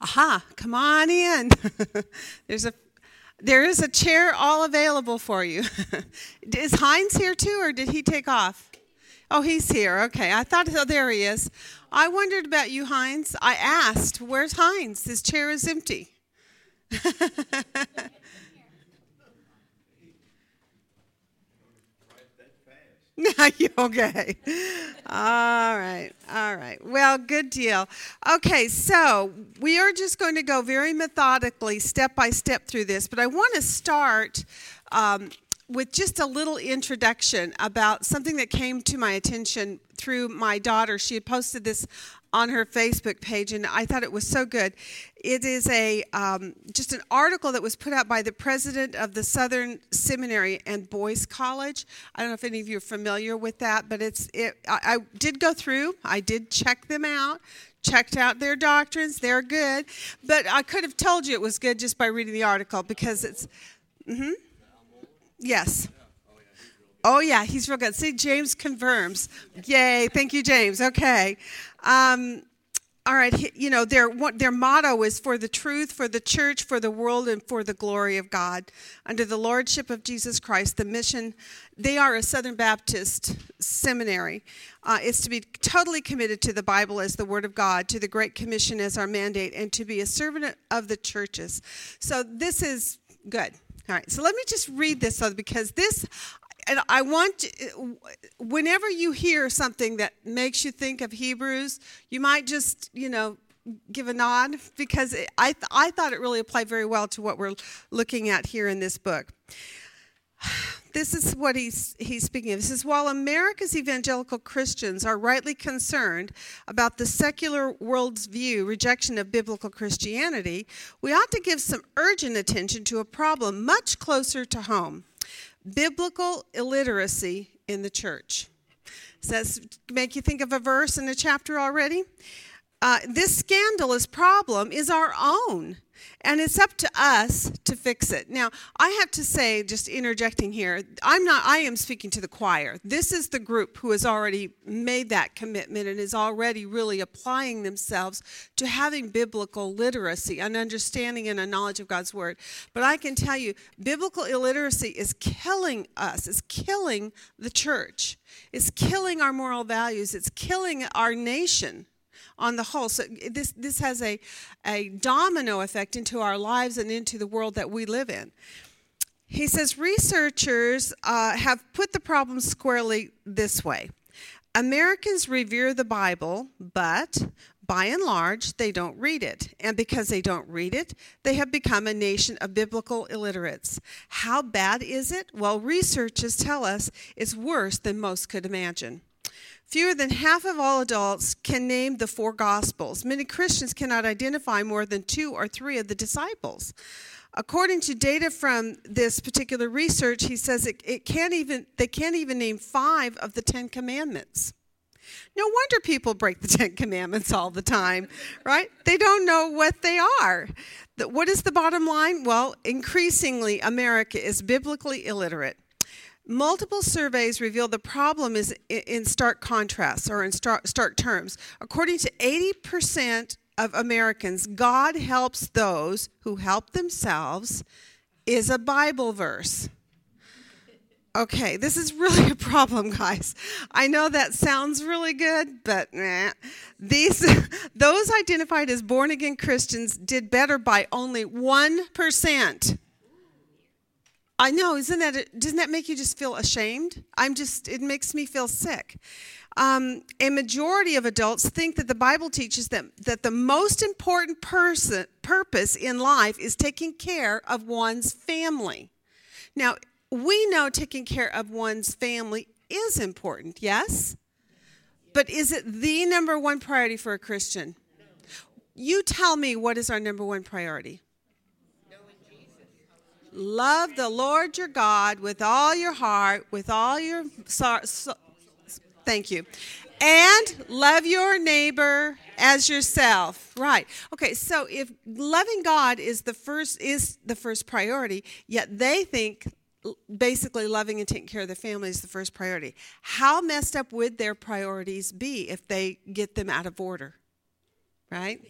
Aha, come on in. There's a there is a chair all available for you. is Heinz here too, or did he take off? Oh, he's here. Okay. I thought, oh, there he is. I wondered about you, Heinz. I asked, where's Heinz? His chair is empty. okay. All right. All right. Well, good deal. Okay, so we are just going to go very methodically, step by step through this, but I want to start um, with just a little introduction about something that came to my attention through my daughter. She had posted this on her Facebook page, and I thought it was so good. It is a um, just an article that was put out by the president of the Southern Seminary and Boyce College. I don't know if any of you are familiar with that, but it's it. I, I did go through. I did check them out. Checked out their doctrines. They're good, but I could have told you it was good just by reading the article because it's. Mm-hmm. Yes. Oh, yeah, he's real good. See, James confirms. Yay. Thank you, James. Okay. Um, all right, you know, their, their motto is for the truth, for the church, for the world, and for the glory of God. Under the lordship of Jesus Christ, the mission, they are a Southern Baptist seminary, uh, is to be totally committed to the Bible as the Word of God, to the Great Commission as our mandate, and to be a servant of the churches. So this is good. All right, so let me just read this because this, and I want, whenever you hear something that makes you think of Hebrews, you might just, you know, give a nod because I, I thought it really applied very well to what we're looking at here in this book. This is what he's, he's speaking of. He says, While America's evangelical Christians are rightly concerned about the secular world's view, rejection of biblical Christianity, we ought to give some urgent attention to a problem much closer to home biblical illiteracy in the church. Does that make you think of a verse in a chapter already? Uh, this scandalous problem is our own. And it's up to us to fix it. Now, I have to say, just interjecting here, I'm not, I am speaking to the choir. This is the group who has already made that commitment and is already really applying themselves to having biblical literacy, an understanding and a knowledge of God's word. But I can tell you, biblical illiteracy is killing us, it's killing the church, it's killing our moral values, it's killing our nation on the whole. So this, this has a, a domino effect into our lives and into the world that we live in. He says researchers uh, have put the problem squarely this way Americans revere the Bible, but by and large, they don't read it. And because they don't read it, they have become a nation of biblical illiterates. How bad is it? Well, researchers tell us it's worse than most could imagine. Fewer than half of all adults can name the four Gospels. Many Christians cannot identify more than two or three of the disciples. According to data from this particular research, he says it, it can't even, they can't even name five of the Ten Commandments. No wonder people break the Ten Commandments all the time, right? They don't know what they are. What is the bottom line? Well, increasingly, America is biblically illiterate. Multiple surveys reveal the problem is in stark contrast or in stark, terms. According to 80% of Americans, God helps those who help themselves is a Bible verse. Okay, this is really a problem, guys. I know that sounds really good, but these those identified as born again Christians did better by only 1%. I know, isn't that, doesn't that make you just feel ashamed? I'm just, it makes me feel sick. Um, a majority of adults think that the Bible teaches them that the most important person, purpose in life is taking care of one's family. Now, we know taking care of one's family is important, yes? But is it the number one priority for a Christian? You tell me what is our number one priority? Love the Lord your God with all your heart, with all your so, so, thank you. And love your neighbor as yourself. Right. Okay, so if loving God is the first is the first priority, yet they think basically loving and taking care of the family is the first priority. How messed up would their priorities be if they get them out of order? Right?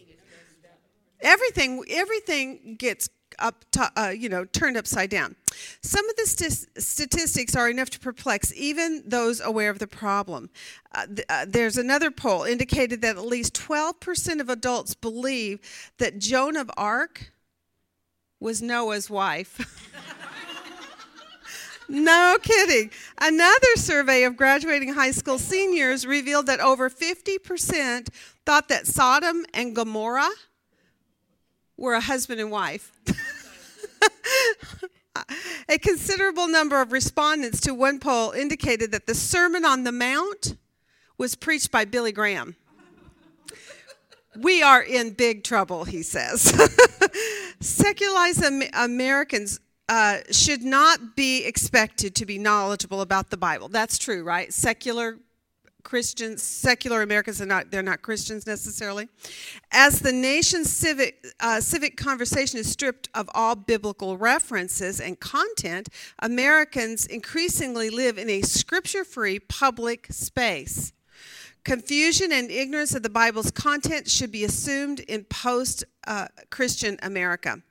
Every everything everything gets up to, uh, you know turned upside down. Some of the st- statistics are enough to perplex even those aware of the problem. Uh, th- uh, there's another poll indicated that at least 12% of adults believe that Joan of Arc was Noah's wife. No kidding. Another survey of graduating high school seniors revealed that over 50% thought that Sodom and Gomorrah were a husband and wife. a considerable number of respondents to one poll indicated that the Sermon on the Mount was preached by Billy Graham. We are in big trouble, he says. Secularized Americans uh, should not be expected to be knowledgeable about the Bible. That's true, right? Secular Christians, secular Americans are not they're not Christians necessarily. As the nation's civic uh, civic conversation is stripped of all biblical references and content, Americans increasingly live in a scripture-free public space. Confusion and ignorance of the Bible's content should be assumed in post uh, Christian America.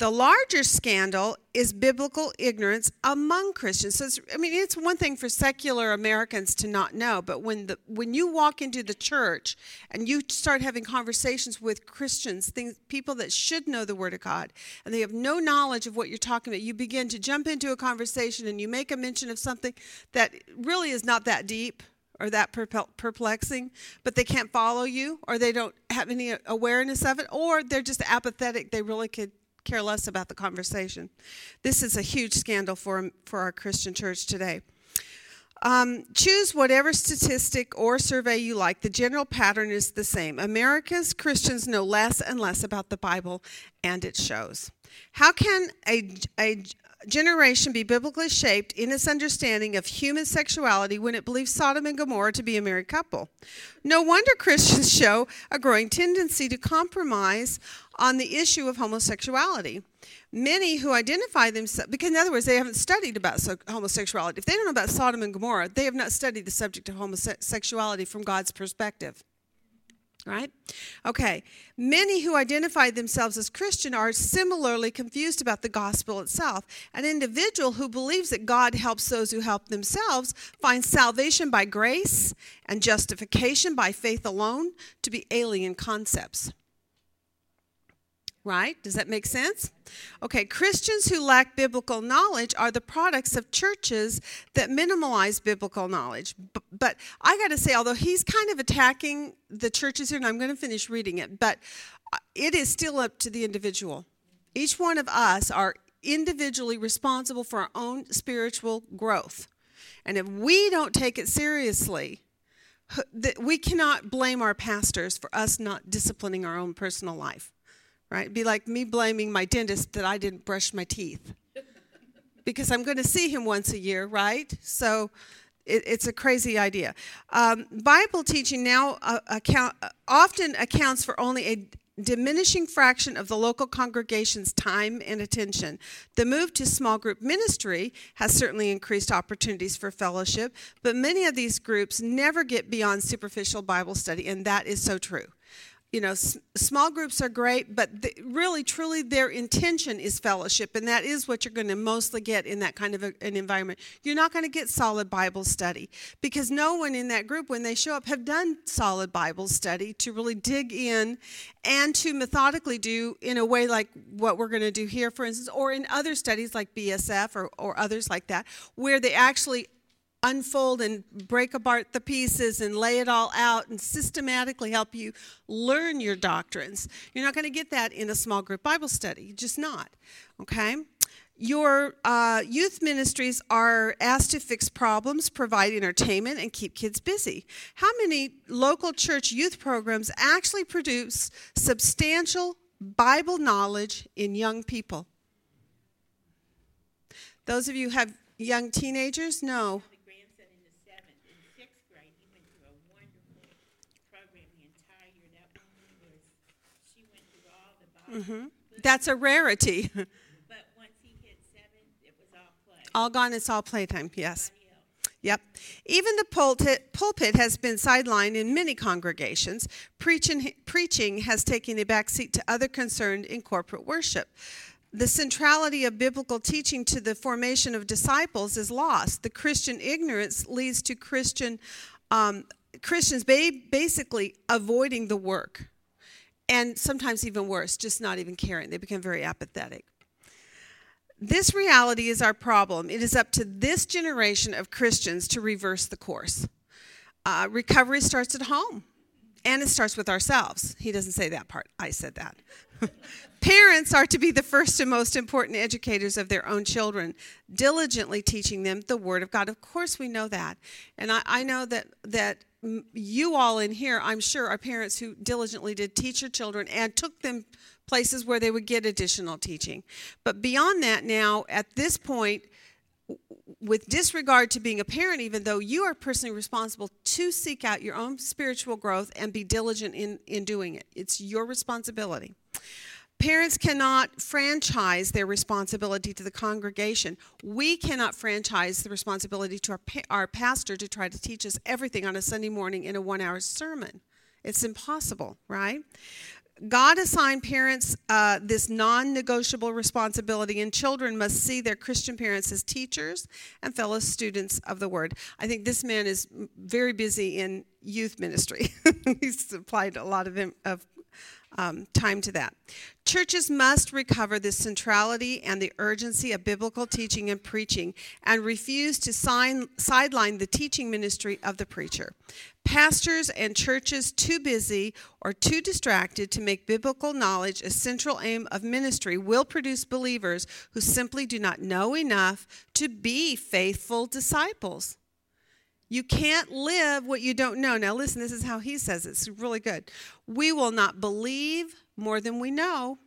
The larger scandal is biblical ignorance among Christians. So I mean, it's one thing for secular Americans to not know, but when the when you walk into the church and you start having conversations with Christians, things people that should know the Word of God, and they have no knowledge of what you're talking about, you begin to jump into a conversation and you make a mention of something that really is not that deep or that perplexing, but they can't follow you, or they don't have any awareness of it, or they're just apathetic. They really could care less about the conversation. This is a huge scandal for, for our Christian church today. Um, choose whatever statistic or survey you like. The general pattern is the same. America's Christians know less and less about the Bible, and it shows. How can a, a generation be biblically shaped in its understanding of human sexuality when it believes Sodom and Gomorrah to be a married couple? No wonder Christians show a growing tendency to compromise on the issue of homosexuality. Many who identify themselves, because in other words, they haven't studied about homosexuality. If they don't know about Sodom and Gomorrah, they have not studied the subject of homosexuality from God's perspective. Right? Okay. Many who identify themselves as Christian are similarly confused about the gospel itself. An individual who believes that God helps those who help themselves finds salvation by grace and justification by faith alone to be alien concepts. Right? Does that make sense? Okay, Christians who lack biblical knowledge are the products of churches that minimalize biblical knowledge. But, but I got to say, although he's kind of attacking the churches here, and I'm going to finish reading it, but uh, it is still up to the individual. Each one of us are individually responsible for our own spiritual growth. And if we don't take it seriously, we cannot blame our pastors for us not disciplining our own personal life right? It'd be like me blaming my dentist that I didn't brush my teeth because I'm going to see him once a year, right? So it, it's a crazy idea. Um, Bible teaching now uh, account, uh, often accounts for only a diminishing fraction of the local congregation's time and attention. The move to small group ministry has certainly increased opportunities for fellowship, but many of these groups never get beyond superficial Bible study, and that is so true you know, s- small groups are great, but really, truly, their intention is fellowship, and that is what you're going to mostly get in that kind of a, an environment. You're not going to get solid Bible study because no one in that group, when they show up, have done solid Bible study to really dig in and to methodically do in a way like what we're going to do here, for instance, or in other studies like BSF or, or others like that, where they actually unfold and break apart the pieces and lay it all out and systematically help you learn your doctrines. You're not going to get that in a small group Bible study, just not. Okay? Your uh, youth ministries are asked to fix problems, provide entertainment, and keep kids busy. How many local church youth programs actually produce substantial Bible knowledge in young people? Those of you have young teenagers? No. Mm-hmm. That's a rarity. but once he hit seven, it was all play. All gone, it's all playtime, yes. Yep. Even the pulpit, pulpit has been sidelined in many congregations. Preaching, preaching has taken a backseat to other concerned in corporate worship. The centrality of biblical teaching to the formation of disciples is lost. The Christian ignorance leads to Christian um, Christians basically avoiding the work, and sometimes even worse, just not even caring. They become very apathetic. This reality is our problem. It is up to this generation of Christians to reverse the course. Uh, recovery starts at home, and it starts with ourselves. He doesn't say that part, I said that. Parents are to be the first and most important educators of their own children, diligently teaching them the Word of God. Of course, we know that. And I, I know that, that you all in here, I'm sure, are parents who diligently did teach your children and took them places where they would get additional teaching. But beyond that, now, at this point, with disregard to being a parent, even though you are personally responsible to seek out your own spiritual growth and be diligent in, in doing it, it's your responsibility. Parents cannot franchise their responsibility to the congregation. We cannot franchise the responsibility to our, our pastor to try to teach us everything on a Sunday morning in a one hour sermon. It's impossible, right? God assigned parents uh, this non negotiable responsibility, and children must see their Christian parents as teachers and fellow students of the Word. I think this man is very busy in youth ministry. He's applied a lot of, of um, time to that. Churches must recover the centrality and the urgency of biblical teaching and preaching and refuse to sign, sideline the teaching ministry of the preacher. Pastors and churches too busy or too distracted to make biblical knowledge a central aim of ministry will produce believers who simply do not know enough to be faithful disciples. You can't live what you don't know. Now, listen, this is how he says it. It's really good. We will not believe more than we know,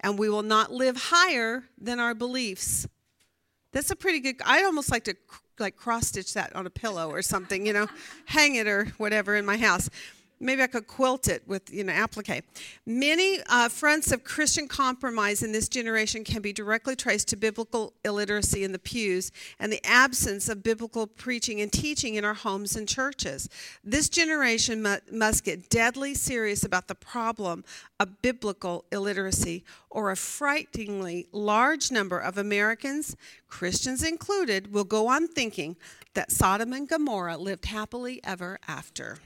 and we will not live higher than our beliefs. That's a pretty good. I almost like to like cross stitch that on a pillow or something, you know, hang it or whatever in my house. Maybe I could quilt it with, you know, applique. Many uh, fronts of Christian compromise in this generation can be directly traced to biblical illiteracy in the pews and the absence of biblical preaching and teaching in our homes and churches. This generation mu- must get deadly serious about the problem of biblical illiteracy, or a frighteningly large number of Americans, Christians included, will go on thinking that Sodom and Gomorrah lived happily ever after.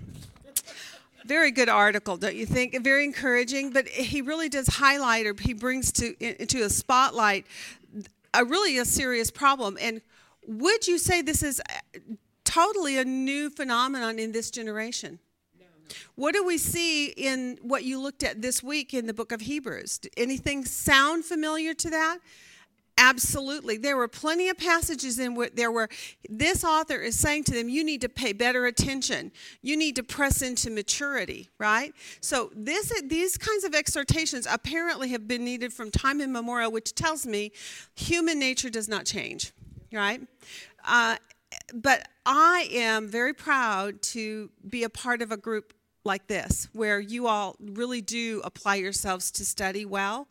Very good article, don't you think? Very encouraging, but he really does highlight or he brings to into a spotlight a really a serious problem. And would you say this is uh, totally a new phenomenon in this generation? What do we see in what you looked at this week in the book of Hebrews? Anything sound familiar to that? Absolutely. There were plenty of passages in where there were this author is saying to them, you need to pay better attention. You need to press into maturity, right? So this these kinds of exhortations apparently have been needed from time immemorial, which tells me human nature does not change, right? Uh, but I am very proud to be a part of a group like this, where you all really do apply yourselves to study well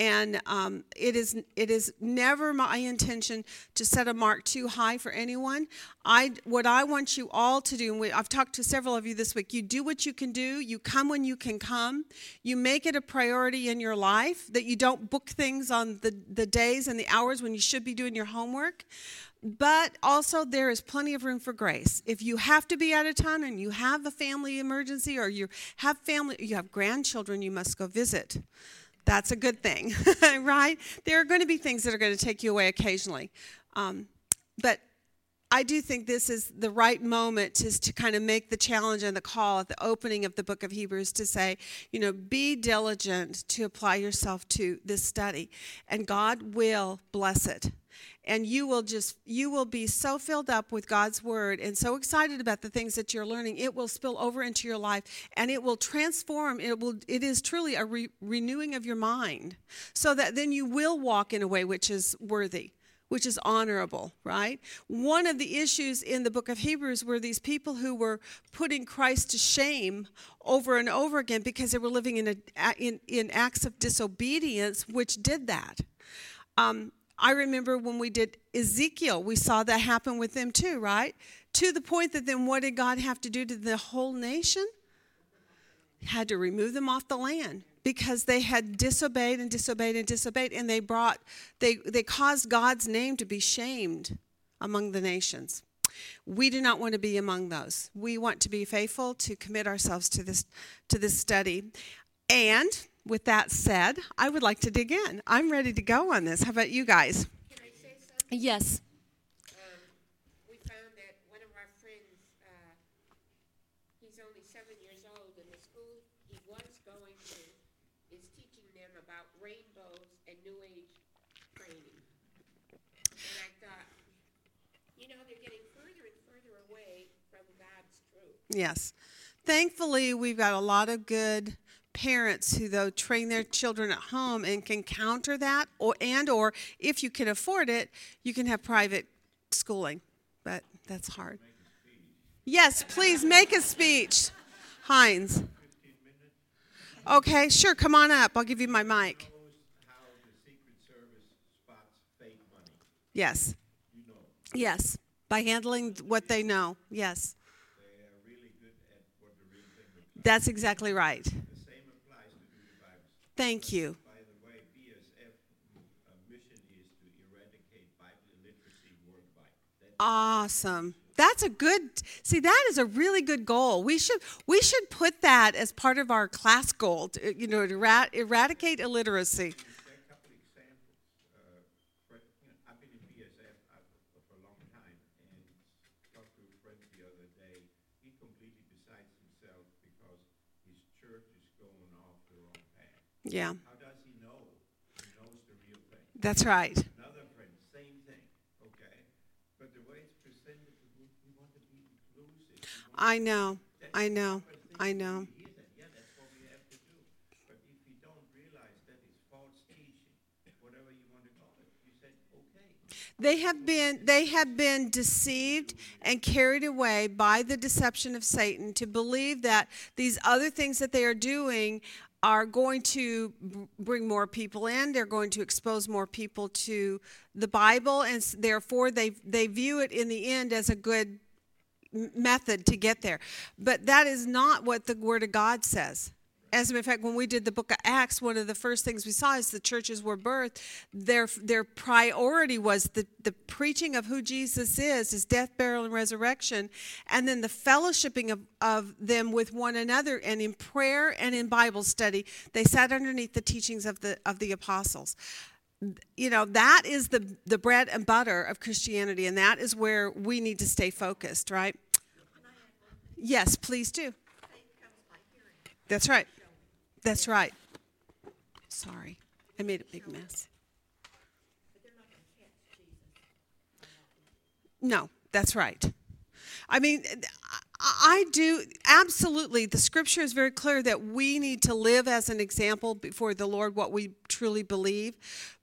and um, it is it is never my intention to set a mark too high for anyone. I what I want you all to do, and we, I've talked to several of you this week. You do what you can do. You come when you can come. You make it a priority in your life that you don't book things on the the days and the hours when you should be doing your homework. But also, there is plenty of room for grace. If you have to be out of town and you have a family emergency, or you have family, you have grandchildren, you must go visit that's a good thing, right? There are going to be things that are going to take you away occasionally. Um, but I do think this is the right moment is to kind of make the challenge and the call at the opening of the book of Hebrews to say, you know, be diligent to apply yourself to this study, and God will bless it and you will just you will be so filled up with God's word and so excited about the things that you're learning it will spill over into your life and it will transform it will it is truly a re- renewing of your mind so that then you will walk in a way which is worthy which is honorable, right? One of the issues in the book of Hebrews were these people who were putting Christ to shame over and over again because they were living in, a, in, in acts of disobedience, which did that. Um, I remember when we did Ezekiel, we saw that happen with them too, right? To the point that then what did God have to do to the whole nation? Had to remove them off the land because they had disobeyed and disobeyed and disobeyed and they brought they they caused God's name to be shamed among the nations. We do not want to be among those. We want to be faithful to commit ourselves to this to this study. And with that said, I would like to dig in. I'm ready to go on this. How about you guys? Can I say something? Yes. Um, we found that one of our friends, uh, he's only seven years old, and the school he was going to is teaching them about rainbows and New Age training. And I thought, you know, they're getting further and further away from God's truth. Yes. Thankfully, we've got a lot of good parents who though train their children at home and can counter that or and or if you can afford it, you can have private schooling. But that's hard. Yes, please make a speech. Heinz. Okay, sure, come on up. I'll give you my mic. knows how the Secret Service spots fake money. Yes. You know, Yes. By handling what they know. Yes. they are really good at what the real thing looks. That's exactly right. Illiteracy worldwide. That, Awesome. That's a good see that is a really good goal. We should we should put that as part of our class goal, to, you know, to erad- eradicate illiteracy. there are a couple of examples. Uh, for, you know, I've been in BSF uh, for a long time and talked to a friend the other day. He completely besides himself because his church is going off the wrong path. Yeah. How does he know? He knows the real thing. That's right. Another friend, same thing, okay? But the way it's presented, we, we want to be inclusive. I know. I know. I know. to hear that, yeah, that's what we have to do. But if you don't realize that it's false teaching, whatever you want to call it, you said, okay. They have been they have been deceived and carried away by the deception of Satan to believe that these other things that they are doing are going to bring more people in they're going to expose more people to the bible and therefore they they view it in the end as a good method to get there. But that is not what the word of god says as a matter of fact, when we did the book of Acts, one of the first things we saw is the churches were birthed. Their their priority was the, the preaching of who Jesus is, his death, burial, and resurrection, and then the fellowshipping of, of them with one another and in prayer and in Bible study. They sat underneath the teachings of the of the apostles. You know, that is the the bread and butter of Christianity, and that is where we need to stay focused, right? Yes, please do. That's right. That's right. Sorry, I made a big mess. No, that's right. I mean, I do absolutely. The scripture is very clear that we need to live as an example before the Lord what we truly believe,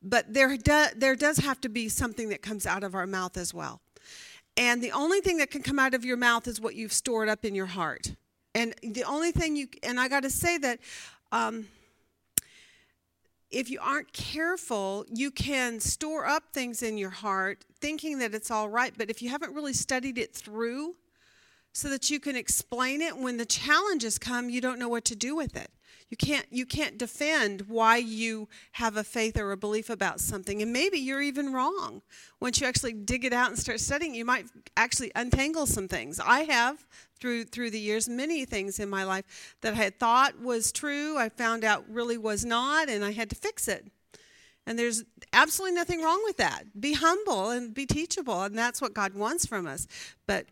but there do, there does have to be something that comes out of our mouth as well. And the only thing that can come out of your mouth is what you've stored up in your heart. And the only thing you and I got to say that um, if you aren't careful, you can store up things in your heart thinking that it's all right. But if you haven't really studied it through so that you can explain it when the challenges come, you don't know what to do with it. You can't you can't defend why you have a faith or a belief about something. And maybe you're even wrong. Once you actually dig it out and start studying, you might actually untangle some things. I have through through the years many things in my life that I had thought was true, I found out really was not, and I had to fix it. And there's absolutely nothing wrong with that. Be humble and be teachable, and that's what God wants from us. But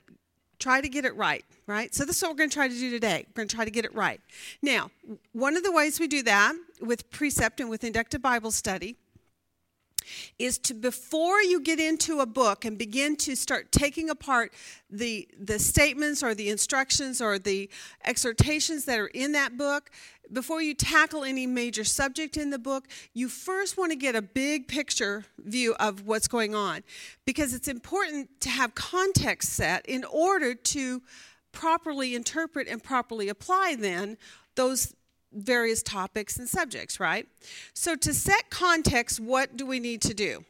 try to get it right, right? So this is what we're going to try to do today. We're going to try to get it right. Now, one of the ways we do that with precept and with inductive Bible study is to before you get into a book and begin to start taking apart the the statements or the instructions or the exhortations that are in that book before you tackle any major subject in the book you first want to get a big picture view of what's going on. Because it's important to have context set in order to properly interpret and properly apply then those various topics and subjects, right? So, to set context, what do we need to do?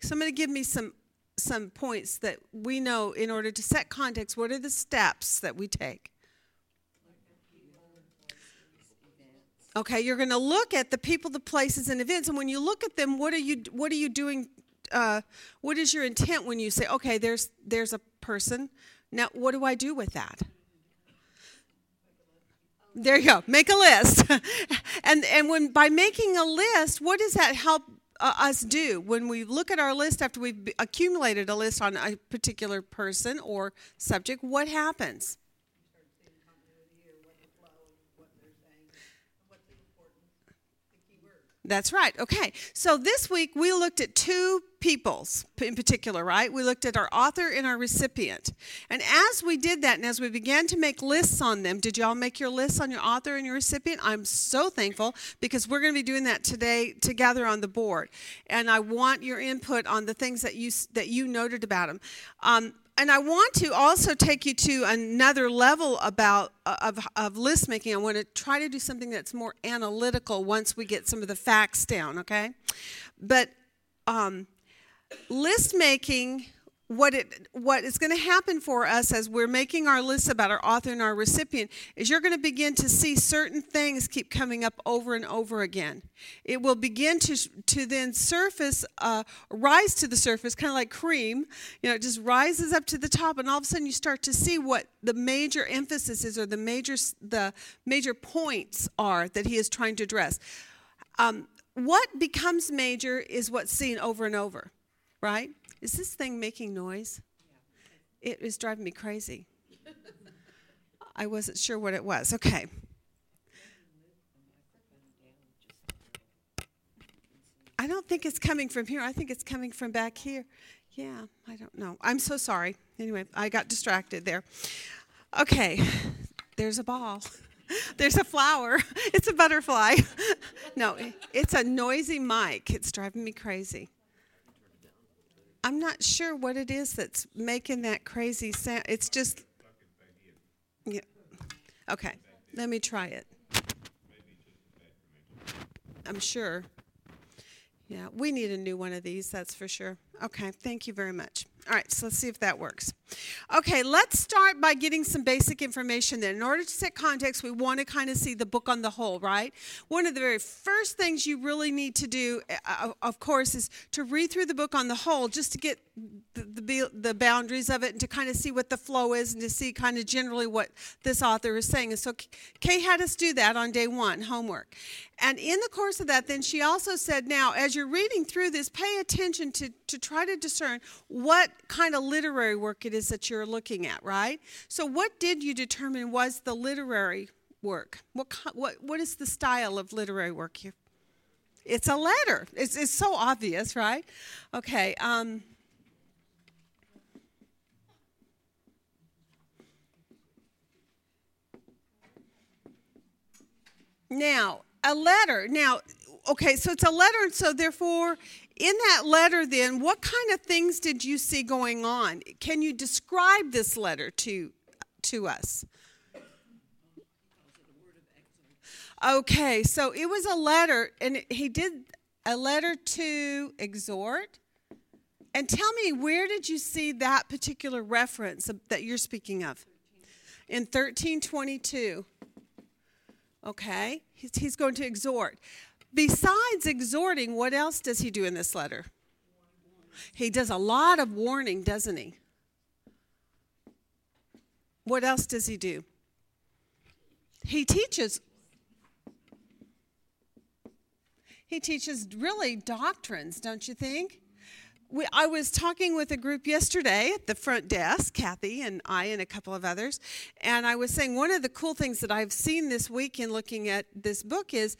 Somebody give me some some points that we know in order to set context. What are the steps that we take? Okay, you're going to look at the people, the places, and events, and when you look at them, what are you what are you doing? Uh, what is your intent when you say, okay, there's there's a person. Now, what do I do with that? There you go. Make a list, and and when by making a list, what does that help uh, us do when we look at our list after we've accumulated a list on a particular person or subject? What happens? That's right. Okay. So this week we looked at two peoples in particular, right? We looked at our author and our recipient. And as we did that and as we began to make lists on them, did y'all make your lists on your author and your recipient? I'm so thankful because we're going to be doing that today together on the board. And I want your input on the things that you that you noted about them. Um, and I want to also take you to another level about uh, of, of list making. I want to try to do something that's more analytical once we get some of the facts down. Okay, but um, list making what it what is going to happen for us as we're making our lists about our author and our recipient is you're going to begin to see certain things keep coming up over and over again. It will begin to to then surface uh, rise to the surface kind of like cream you know it just rises up to the top and all of a sudden you start to see what the major emphasis is or the major the major points are that he is trying to address. Um, what becomes major is what's seen over and over right is this thing making noise? It is driving me crazy. I wasn't sure what it was. Okay. I don't think it's coming from here. I think it's coming from back here. Yeah, I don't know. I'm so sorry. Anyway, I got distracted there. Okay, there's a ball. There's a flower. It's a butterfly. No, it's a noisy mic. It's driving me crazy. I'm not sure what it is that's making that crazy sound. It's just. Yeah. Okay. Let me try it. I'm sure. Yeah, we need a new one of these, that's for sure. Okay, thank you very much. All right, so let's see if that works. Okay, let's start by getting some basic information then. In order to set context, we want to kind of see the book on the whole, right? One of the very first things you really need to do, uh, of course, is to read through the book on the whole just to get the, the, the boundaries of it and to kind of see what the flow is and to see kind of generally what this author is saying. And so Kay had us do that on day one, homework. And in the course of that, then she also said, now, as you're reading through this, pay attention to, to try to discern what kind of literary work it is that you're looking at, right? So, what did you determine was the literary work? What, what, what is the style of literary work here? It's a letter. It's, it's so obvious, right? Okay. Um, now, a letter. Now, okay, so it's a letter, and so therefore in that letter, then, what kind of things did you see going on? Can you describe this letter to, to us? Okay, so it was a letter, and he did a letter to exhort. And tell me, where did you see that particular reference that you're speaking of? In 1322. Okay, he's, he's going to exhort. Besides exhorting, what else does he do in this letter? He does a lot of warning, doesn't he? What else does he do? He teaches. He teaches really doctrines, don't you think? We, I was talking with a group yesterday at the front desk, Kathy and I, and a couple of others, and I was saying one of the cool things that I've seen this week in looking at this book is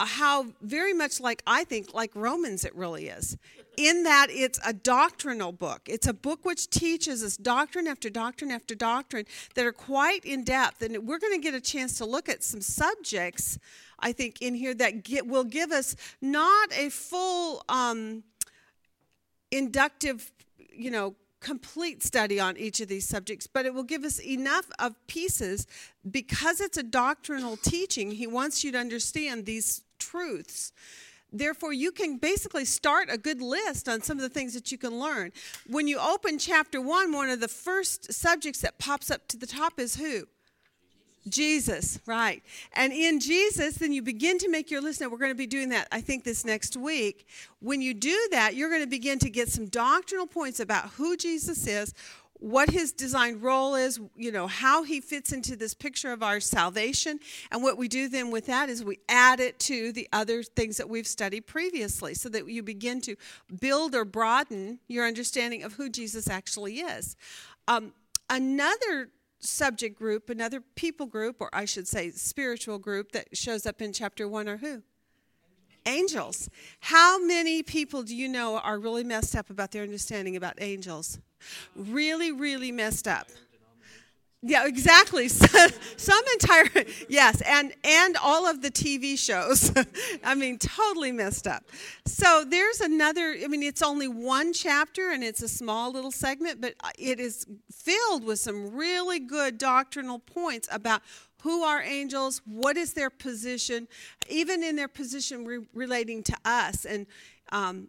how very much like I think like Romans it really is. In that it's a doctrinal book. It's a book which teaches us doctrine after doctrine after doctrine that are quite in depth. And we're going to get a chance to look at some subjects, I think, in here that get, will give us not a full um, inductive, you know, complete study on each of these subjects, but it will give us enough of pieces because it's a doctrinal teaching. He wants you to understand these truths. Therefore you can basically start a good list on some of the things that you can learn. When you open chapter 1 one of the first subjects that pops up to the top is who? Jesus right. And in jesus then you begin to make your list. Now we're going to be doing that i think this next week. When you do that you're going to begin to get some doctrinal points about who jesus is what his designed role is, you know, how he fits into this picture of our salvation. And what we do then with that is we add it to the other things that we've studied previously so that you begin to build or broaden your understanding of who Jesus actually is. Um, another subject group, another people group, or I should say spiritual group that shows up in chapter one are who? Angels. How many people do you know are really messed up about their understanding about angels? Really, really messed up. Yeah, exactly. Some entire yes, and and all of the TV shows. I mean, totally messed up. So there's another. I mean, it's only one chapter and it's a small little segment, but uh, it is filled with some really good doctrinal points about who are angels, what is their position, even in their position re- relating to us, and um,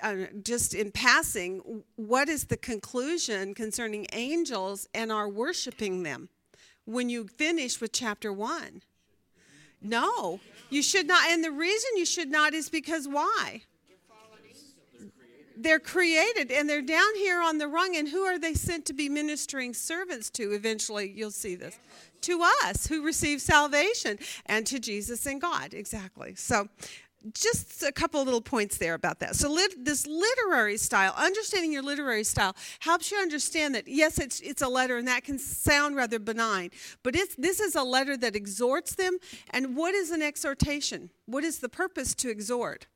uh, just in passing, what is the conclusion concerning angels and our worshiping them when you finish with chapter one? No, you should not. And the reason you should not is because why? They're created and they're down here on the rung, and who are they sent to be ministering servants to? Eventually, you'll see this. To us who receive salvation and to Jesus and God. Exactly. So, just a couple little points there about that. So lit, this literary style, understanding your literary style, helps you understand that yes, it's it's a letter, and that can sound rather benign, but it's this is a letter that exhorts them. And what is an exhortation? What is the purpose to exhort?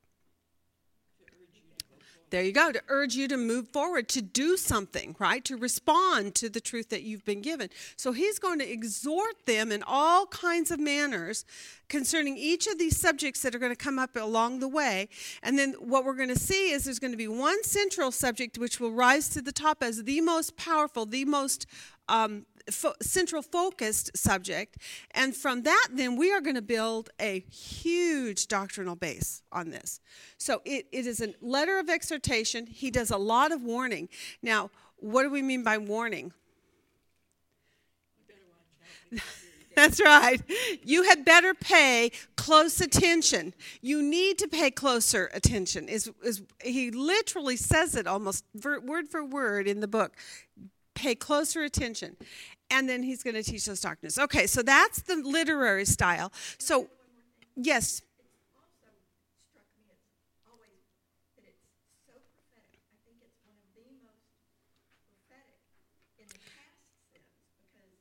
There you go, to urge you to move forward, to do something, right? To respond to the truth that you've been given. So he's going to exhort them in all kinds of manners concerning each of these subjects that are going to come up along the way. And then what we're going to see is there's going to be one central subject which will rise to the top as the most powerful, the most um, fo- central focused subject. And from that, then we are going to build a huge doctrinal base on this. So it, it is a letter of exhortation. He does a lot of warning. Now, what do we mean by warning? That's right. You had better pay close attention. You need to pay closer attention. Is, is he literally says it almost word for word in the book. Pay closer attention. And then he's going to teach us doctrines. Okay, so that's the literary style. So, yes. So, struck me as always that it's so prophetic. I think it's one of the most prophetic in the past sense because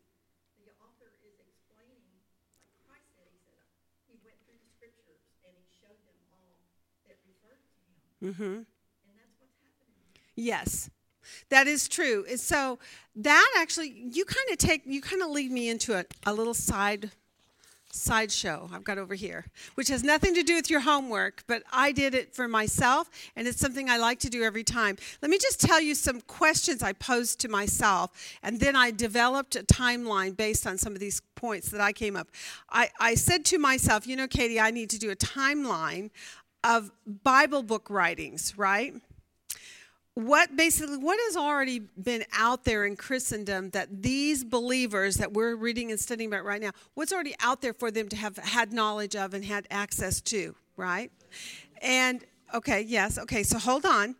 the author is explaining, like Christ said, he said, he went through the scriptures and he showed them all that referred to him. Mm-hmm. And that's what's happening. Yes. That is true. So that actually you kind of take you kind of lead me into a, a little side sideshow I've got over here, which has nothing to do with your homework, but I did it for myself, and it's something I like to do every time. Let me just tell you some questions I posed to myself, and then I developed a timeline based on some of these points that I came up. I, I said to myself, you know, Katie, I need to do a timeline of Bible book writings, right? What basically what has already been out there in christendom that these believers that we're reading and studying about right now what's already out there for them to have had knowledge of and had access to right? And okay yes okay so hold on.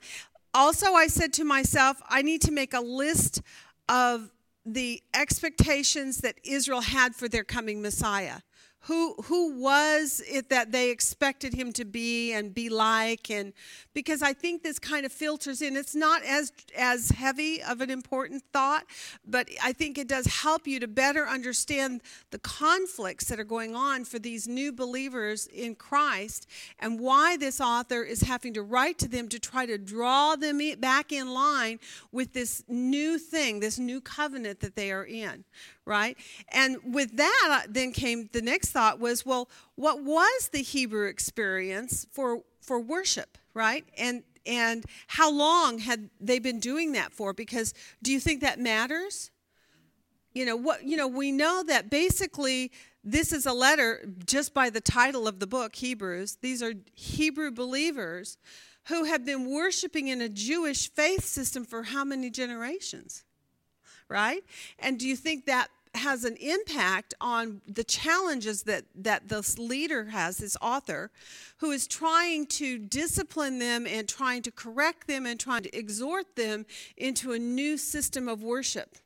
Also i said to myself i need to make a list of the expectations that israel had for their coming messiah who who was it that they expected him to be and be like? And because i think this kind of filters in. It's not as as heavy of an important thought but i think it does help you to better understand the conflicts that are going on for these new believers in christ and why this author is having to write to them to try to draw them back in line with this new thing this new covenant that they are in right? And with that, uh, then came the next thought was, well, what was the Hebrew experience for for worship, right? And and how long had they been doing that for? Because do you think that matters? You know what? You know we know that basically this is a letter just by the title of the book, Hebrews. These are Hebrew believers who have been worshiping in a Jewish faith system for how many generations? Right? And do you think that has an impact on the challenges that, that this leader has, this author, who is trying to discipline them and trying to correct them and trying to exhort them into a new system of worship.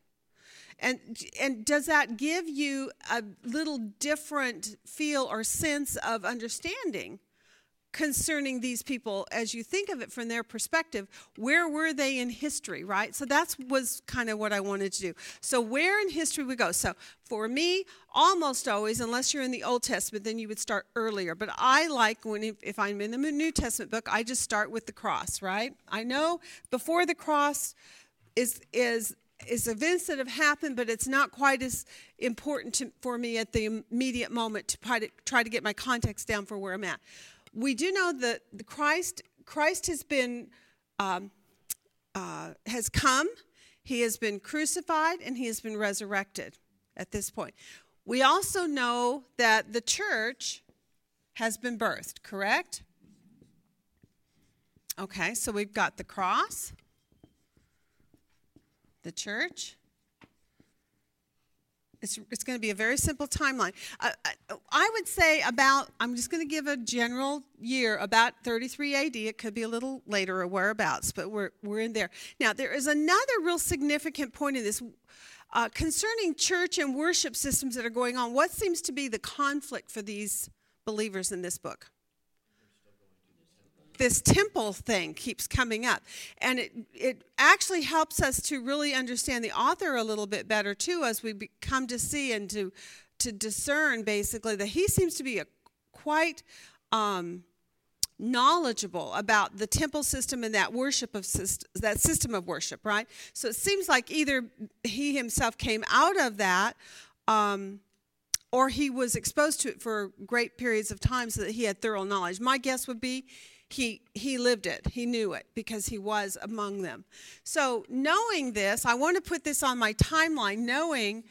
And, and does that give you a little different feel or sense of understanding concerning these people as you think of it from their perspective where were they in history right? So that was kind of what i wanted to do. So where in history we go? So for me almost always unless you're in the old testament then you would start earlier. But i like when if, i'm in the new testament book i just start with the cross right? I know before the cross is is is events that have happened, but it's not quite as important to, for me at the immediate moment to try, to try to get my context down for where I'm at we do know that Christ Christ has been um, uh, has come, he has been crucified, and he has been resurrected. At this point, we also know that the church has been birthed. Correct? Okay, so we've got the cross, the church, it's, it's going to be a very simple timeline. Uh, I would say about, I'm just going to give a general year, about 33 AD. It could be a little later or whereabouts, but we're, we're in there. Now, there is another real significant point in this uh, concerning church and worship systems that are going on. What seems to be the conflict for these believers in this book? This temple thing keeps coming up. And it, it actually helps us to really understand the author a little bit better, too, as we come to see and to, to discern basically that he seems to be a quite um, knowledgeable about the temple system and that worship of that system of worship, right? So it seems like either he himself came out of that. Um, or he was exposed to it for great periods of time so that he had thorough knowledge. My guess would be he he lived it. He knew it because he was among them. So knowing this i want to put this on my timeline knowing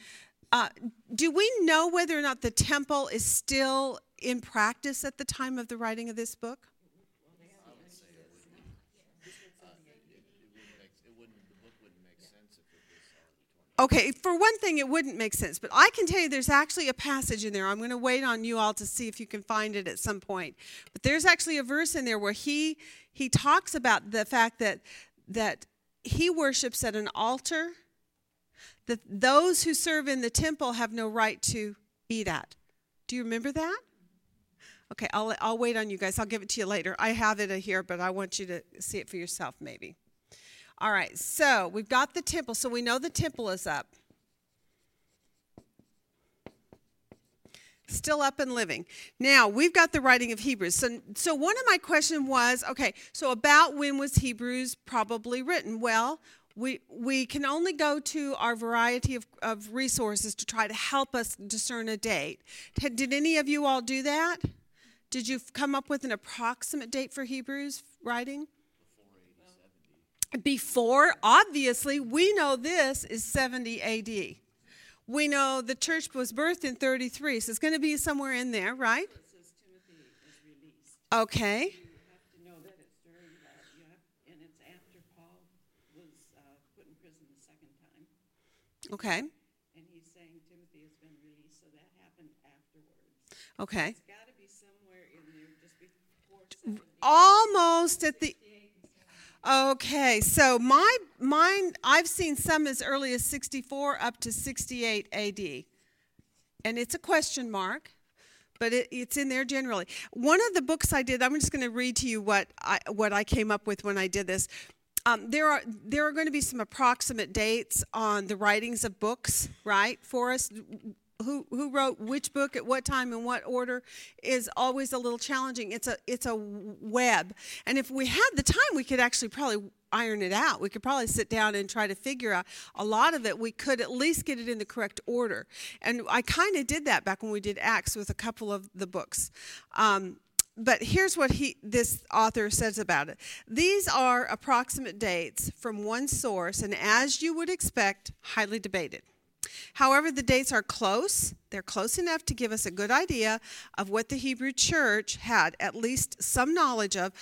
uh, do we know whether or not the temple is still in practice at the time of the writing of this book Okay, for one thing, it wouldn't make sense, but I can tell you there's actually a passage in there. I'm going to wait on you all to see if you can find it at some point. But there's actually a verse in there where he he talks about the fact that that he worships at an altar that those who serve in the temple have no right to eat at. Do you remember that? Okay, I'll I'll wait on you guys. I'll give it to you later. I have it here, but I want you to see it for yourself maybe. All right, so we've got the temple, so we know the temple is up. Still up and living. Now, we've got the writing of Hebrews. So, so one of my questions was okay, so about when was Hebrews probably written? Well, we, we can only go to our variety of, of resources to try to help us discern a date. Did any of you all do that? Did you come up with an approximate date for Hebrews writing? Before, obviously, we know this is 70 AD. We know the church was birthed in 33, so it's going to be somewhere in there, right? Okay. Okay. And he's saying Timothy has been released, so that happened afterwards. Okay. It's got to be somewhere in there just before. Almost at the Okay, so my mine I've seen some as early as 64 up to 68 AD. And it's a question mark, but it, it's in there generally. One of the books I did, I'm just going to read to you what I what I came up with when I did this. Um, there are there are going to be some approximate dates on the writings of books, right, for us who who wrote which book at what time in what order is always a little challenging. It's a it's a web, and if we had the time, we could actually probably iron it out. We could probably sit down and try to figure out a lot of it. We could at least get it in the correct order, and I kind of did that back when we did Acts with a couple of the books. Um, but here's what he this author says about it these are approximate dates from one source and as you would expect highly debated However, the dates are close. They're close enough to give us a good idea of what the Hebrew church had at least some knowledge of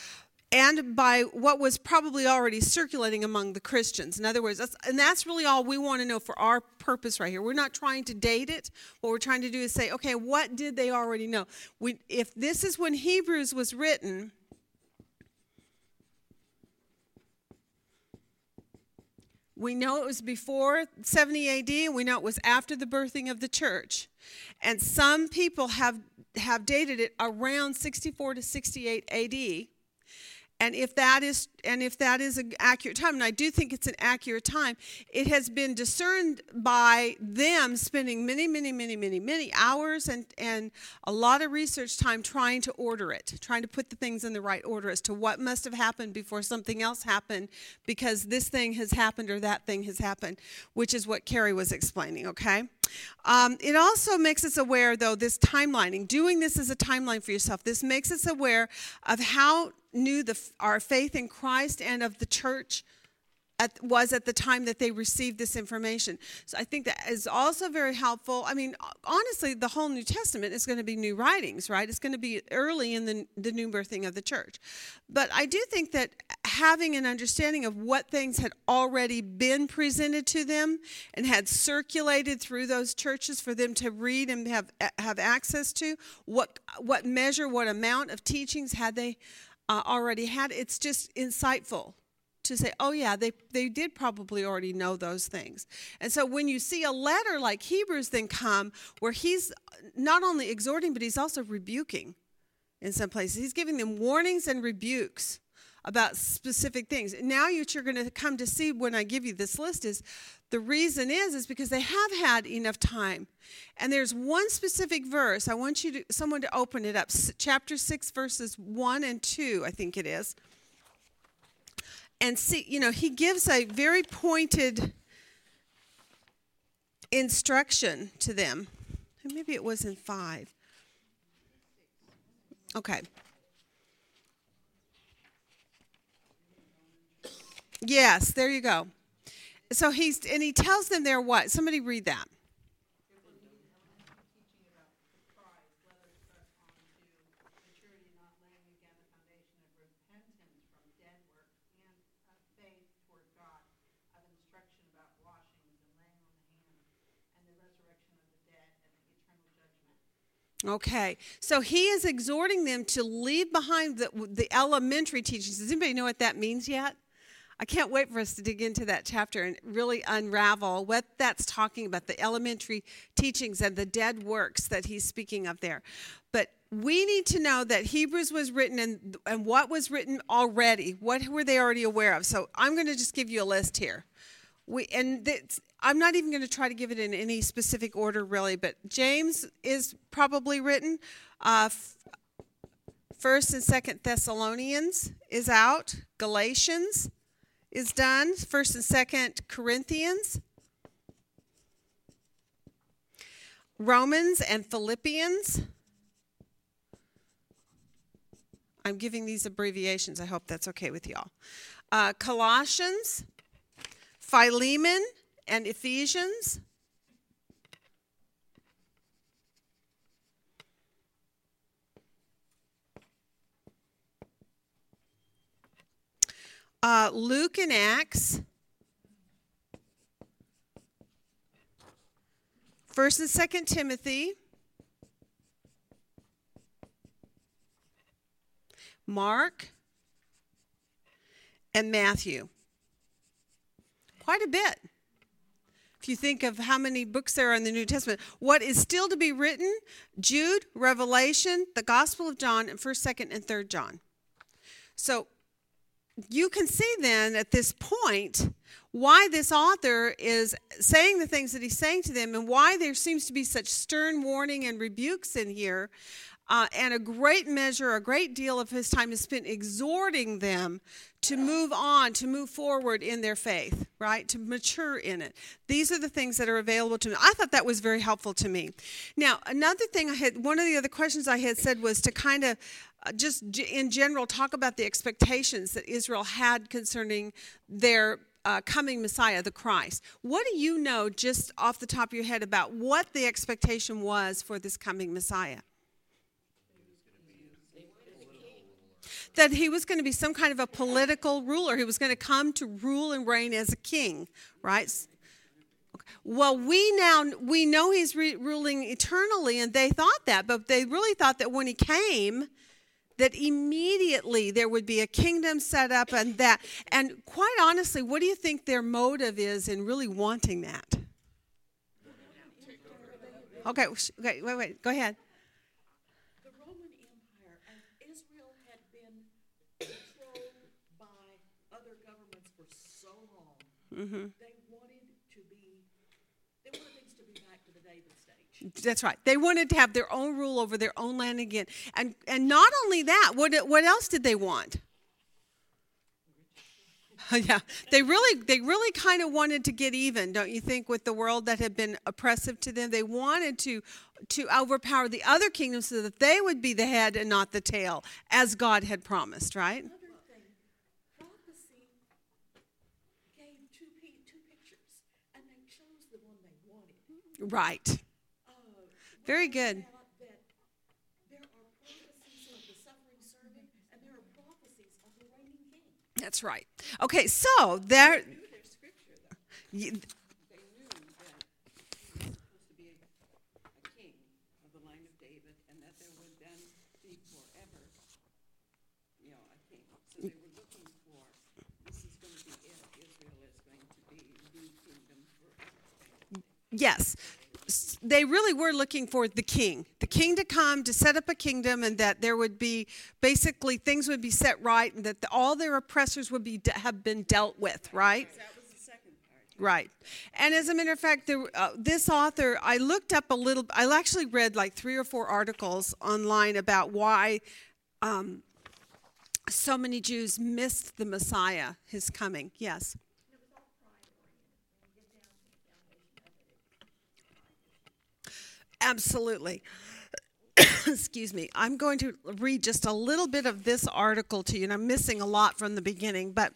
and by what was probably already circulating among the Christians. In other words, that's, and that's really all we want to know for our purpose right here. We're not trying to date it. What we're trying to do is say, okay, what did they already know? We, if this is when Hebrews was written, we know it was before 70 AD, we know it was after the birthing of the church. And some people have, have dated it around 64 to 68 AD and if that is and if that is an accurate time and i do think it's an accurate time it has been discerned by them spending many many many many many hours and and a lot of research time trying to order it trying to put the things in the right order as to what must have happened before something else happened because this thing has happened or that thing has happened which is what carrie was explaining okay um, it also makes us aware though this timelining doing this as a timeline for yourself. This makes us aware of how new the, our faith in Christ and of the church at, was at the time that they received this information. So I think that is also very helpful. I mean, honestly, the whole New Testament is going to be new writings, right? It's going to be early in the, the new birthing of the church. But I do think that having an understanding of what things had already been presented to them and had circulated through those churches for them to read and have, have access to, what, what measure, what amount of teachings had they uh, already had. It's just insightful to say, oh, yeah, they, they did probably already know those things. And so when you see a letter like Hebrews then come, where he's not only exhorting, but he's also rebuking in some places, he's giving them warnings and rebukes about specific things. Now, what you're going to come to see when I give you this list is the reason is is because they have had enough time. And there's one specific verse. I want you to someone to open it up. Chapter 6 verses 1 and 2, I think it is. And see, you know, he gives a very pointed instruction to them. Maybe it was in 5. Okay. Yes, there you go. So he's and he tells them they're what? Somebody read that. Okay, so he is exhorting them to leave behind the, the elementary teachings. Does anybody know what that means yet? I can't wait for us to dig into that chapter and really unravel what that's talking about the elementary teachings and the dead works that he's speaking of there. But we need to know that Hebrews was written and, and what was written already. What were they already aware of? So I'm going to just give you a list here. We, and I'm not even going to try to give it in any specific order, really, but James is probably written. Uh, First and Second Thessalonians is out. Galatians is done. First and Second Corinthians. Romans and Philippians. I'm giving these abbreviations. I hope that's okay with y'all. Uh, Colossians, Philemon, and Ephesians. Uh, Luke and Acts. First and Second Timothy. Mark and Matthew. Quite a bit. If you think of how many books there are in the New Testament, what is still to be written? Jude, Revelation, the Gospel of John, and 1st, 2nd, and 3rd John. So you can see then at this point why this author is saying the things that he's saying to them and why there seems to be such stern warning and rebukes in here. Uh, and a great measure, a great deal of his time is spent exhorting them to move on, to move forward in their faith, right? To mature in it. These are the things that are available to me. I thought that was very helpful to me. Now, another thing I had, one of the other questions I had said was to kind of uh, just in general talk about the expectations that Israel had concerning their uh, coming Messiah, the Christ. What do you know just off the top of your head about what the expectation was for this coming Messiah? That he was going to be some kind of a political ruler. He was going to come to rule and reign as a king, right? Well, we now we know he's re- ruling eternally, and they thought that, but they really thought that when he came, that immediately there would be a kingdom set up, and that. And quite honestly, what do you think their motive is in really wanting that? Okay, okay, wait, wait, go ahead. The Roman Empire, and Israel had been controlled by other governments for so long. They wanted to be, they wanted things to be back to the David stage. That's right. They wanted to have their own rule over their own land again, and and not only that, what what else did they want? yeah, they really they really kind of wanted to get even, don't you think, with the world that had been oppressive to them? They wanted to to overpower the other kingdoms so that they would be the head and not the tail, as God had promised, right? Another thing, prophecy gave two, pe- two pictures, and they chose the one they wanted. Right. Uh, Very we good. found out that there are prophecies of the suffering servant, and there are prophecies of the Very good. That's right. Okay, so there. Knew their scripture, though. y- They knew that he was supposed to be a, a king of the line of David, and that there would then be forever, you know, a king. So they were looking for, this is going to be it. Israel is going to be the kingdom forever. Yes. They really were looking for the king, the king to come to set up a kingdom, and that there would be basically things would be set right, and that the, all their oppressors would be have been dealt with, right? That was the second part. Right. And as a matter of fact, uh, this author, I looked up a little, I actually read like three or four articles online about why um, so many Jews missed the Messiah, his coming. Yes. Absolutely. Excuse me. I'm going to read just a little bit of this article to you, and I'm missing a lot from the beginning, but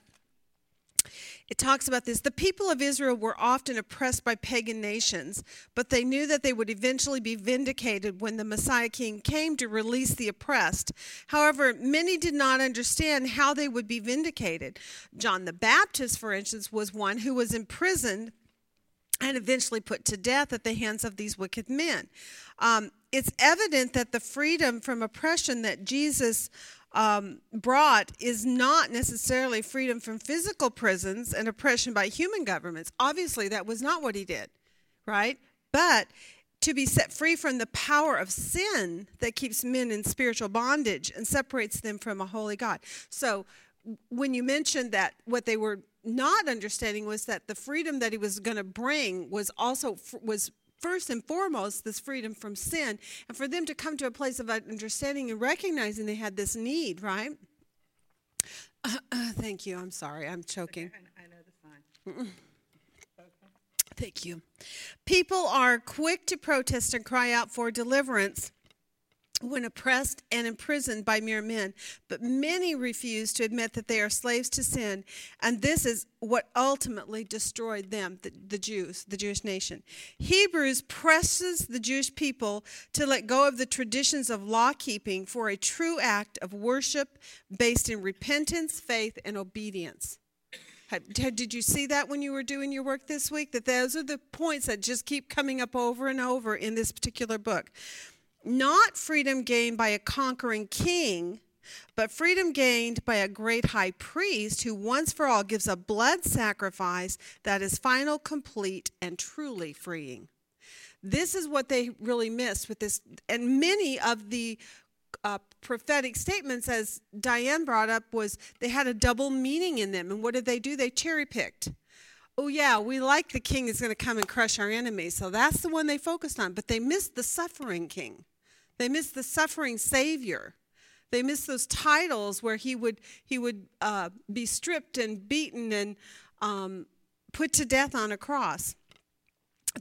it talks about this. The people of Israel were often oppressed by pagan nations, but they knew that they would eventually be vindicated when the Messiah King came to release the oppressed. However, many did not understand how they would be vindicated. John the Baptist, for instance, was one who was imprisoned and eventually put to death at the hands of these wicked men. Um, it's evident that the freedom from oppression that Jesus um, brought is not necessarily freedom from physical prisons and oppression by human governments. Obviously, that was not what he did, right? But to be set free from the power of sin that keeps men in spiritual bondage and separates them from a holy God. So, when you mentioned that what they were not understanding was that the freedom that he was going to bring was also was first and foremost this freedom from sin. And for them to come to a place of understanding and recognizing they had this need right? Thank you. I'm sorry. I'm choking. I know the sign. Thank you. People are quick to protest and cry out for deliverance when oppressed and imprisoned by mere men, but many refuse to admit that they are slaves to sin, and this is what ultimately destroyed them, the, the Jews, the Jewish nation. Hebrews presses the Jewish people to let go of the traditions of law keeping for a true act of worship based in repentance, faith, and obedience. Did you see that when you were doing your work this week? That those are the points that just keep coming up over and over in this particular book. Not freedom gained by a conquering king, but freedom gained by a great high priest who once for all gives a blood sacrifice that is final, complete, and truly freeing. This is what they really missed with this. And many of the uh, prophetic statements, as Diane brought up, was they had a double meaning in them. And what did they do? They cherry picked. Oh, yeah, we like the king is going to come and crush our enemies. So that's the one they focused on. But they missed the suffering king, they missed the suffering savior. They missed those titles where he would he would uh, be stripped and beaten and um, put to death on a cross.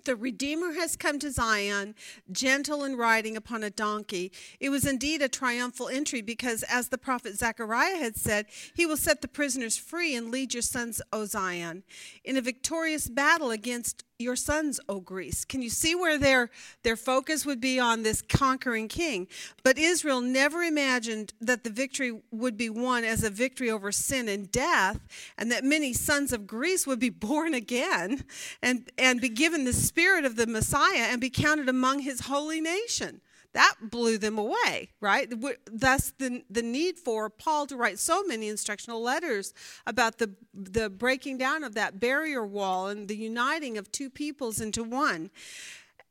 The Redeemer has come to Zion, gentle and riding upon a donkey. It was indeed a triumphal entry because, as the prophet Zechariah had said, he will set the prisoners free and lead your sons, O Zion, in a victorious battle against your sons, O Greece. Can you see where their, their focus would be on this conquering king? But Israel never imagined that the victory would be won as a victory over sin and death, and that many sons of Greece would be born again and, and be given the spirit of the Messiah and be counted among his holy nation that blew them away, right? Thus, the, the need for Paul to write so many instructional letters about the, the breaking down of that barrier wall and the uniting of two peoples into one.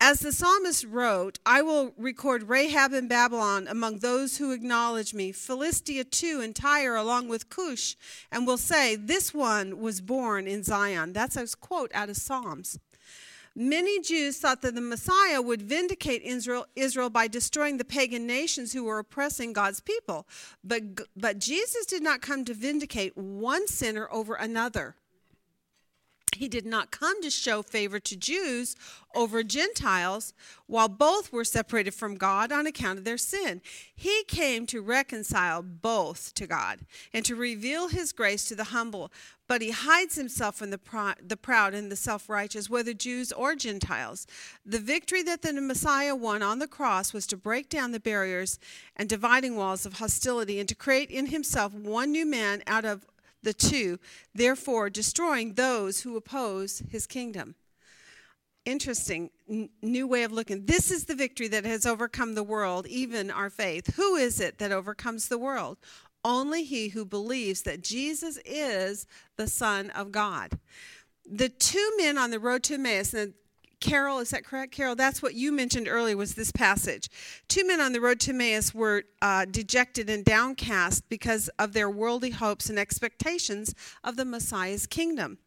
As the psalmist wrote, I will record Rahab in Babylon among those who acknowledge me, Philistia too, and Tyre along with Cush, and will say, This one was born in Zion. That's a quote out of Psalms. Many Jews thought that the Messiah would vindicate Israel, Israel by destroying the pagan nations who were oppressing God's people. But, but Jesus did not come to vindicate one sinner over another. He did not come to show favor to Jews over Gentiles while both were separated from God on account of their sin. He came to reconcile both to God and to reveal his grace to the humble. But he hides himself from the, pr- the proud and the self righteous, whether Jews or Gentiles. The victory that the Messiah won on the cross was to break down the barriers and dividing walls of hostility and to create in himself one new man out of the two, therefore destroying those who oppose his kingdom. Interesting, n- new way of looking. This is the victory that has overcome the world, even our faith. Who is it that overcomes the world? Only he who believes that Jesus is the Son of God. The two men on the road to Emmaus, and Carol, is that correct, Carol? That's what you mentioned earlier was this passage. Two men on the road to Emmaus were uh, dejected and downcast because of their worldly hopes and expectations of the Messiah's kingdom,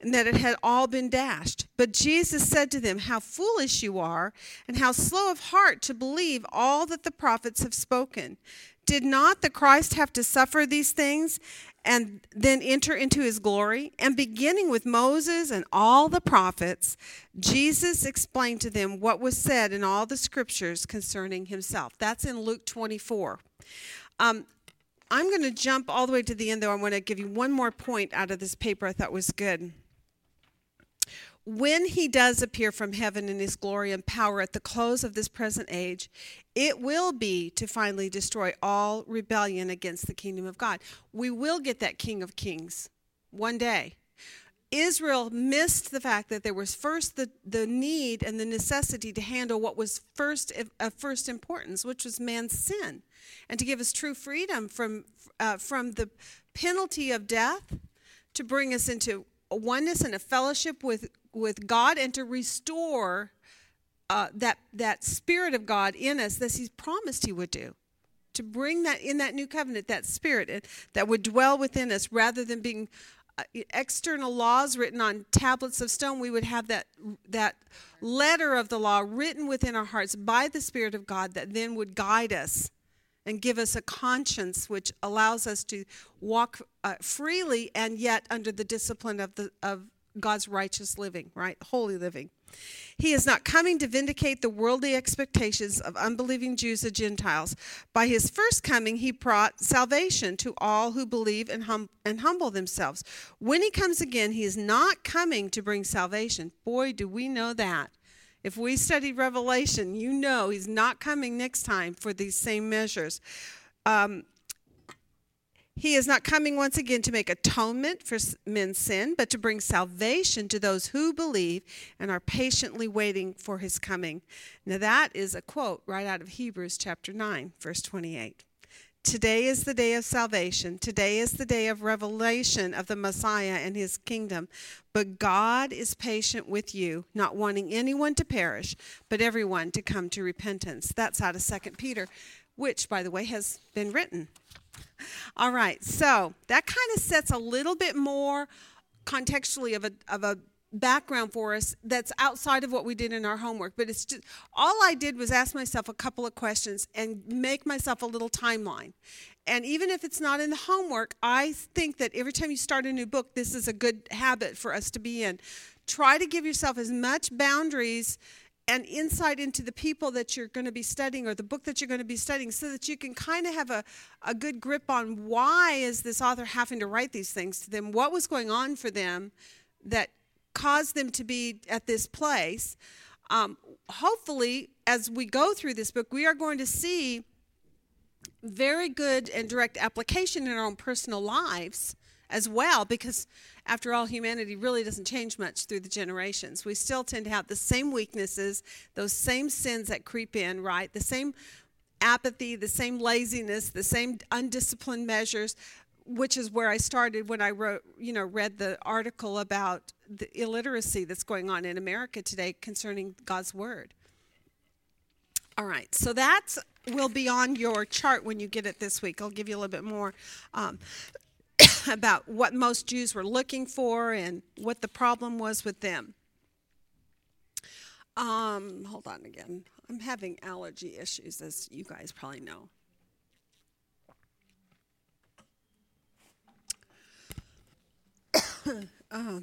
and that it had all been dashed. But Jesus said to them, How foolish you are, and how slow of heart to believe all that the prophets have spoken. Did not the Christ have to suffer these things and then enter into his glory? And beginning with Moses and all the prophets, Jesus explained to them what was said in all the scriptures concerning himself. That's in Luke 24. Um, I'm going to jump all the way to the end, though. I want to give you one more point out of this paper I thought was good when he does appear from heaven in his glory and power at the close of this present age, it will be to finally destroy all rebellion against the kingdom of God. We will get that King of Kings one day. Israel missed the fact that there was first the, the need and the necessity to handle what was first of first importance, which was man's sin, and to give us true freedom from, uh, from the penalty of death to bring us into oneness and a fellowship with, with God and to restore uh, that, that spirit of God in us that He's promised He would do. To bring that in that new covenant, that spirit that would dwell within us rather than being uh, external laws written on tablets of stone, we would have that, that letter of the law written within our hearts by the Spirit of God that then would guide us and give us a conscience which allows us to walk uh, freely and yet under the discipline of the of God's righteous living, right? Holy living. He is not coming to vindicate the worldly expectations of unbelieving Jews and Gentiles. By his first coming, he brought salvation to all who believe and, hum- and humble themselves. When he comes again, he is not coming to bring salvation. Boy, do we know that. If we study Revelation, you know he's not coming next time for these same measures. Um, he is not coming once again to make atonement for men's sin, but to bring salvation to those who believe and are patiently waiting for his coming. Now, that is a quote right out of Hebrews chapter 9, verse 28. Today is the day of salvation. Today is the day of revelation of the Messiah and his kingdom. But God is patient with you, not wanting anyone to perish, but everyone to come to repentance. That's out of 2 Peter, which, by the way, has been written. All right, so that kind of sets a little bit more contextually of a, of a background for us that's outside of what we did in our homework but it's just all i did was ask myself a couple of questions and make myself a little timeline. And even if it's not in the homework i think that every time you start a new book this is a good habit for us to be in. Try to give yourself as much boundaries and insight into the people that you're going to be studying or the book that you're going to be studying so that you can kind of have a, a good grip on why is this author having to write these things to them? What was going on for them that caused them to be at this place um, hopefully as we go through this book we are going to see very good and direct application in our own personal lives as well because after all humanity really doesn't change much through the generations. We still tend to have the same weaknesses those same sins that creep in right? The same apathy the same laziness the same undisciplined measures which is where i started when i wrote you know read the article about the illiteracy that's going on in america today concerning god's word all right, so that will be on your chart when you get it this week. I'll give you a little bit more um, about what most Jews were looking for and what the problem was with them. Um, hold on again. I'm having allergy issues, as you guys probably know. uh,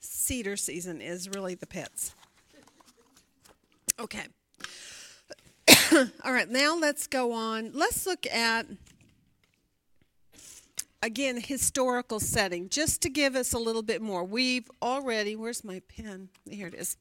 cedar season is really the pits. Okay. All right, now let's go on. Let's look at, again, historical setting, just to give us a little bit more. We've already, where's my pen? Here it is.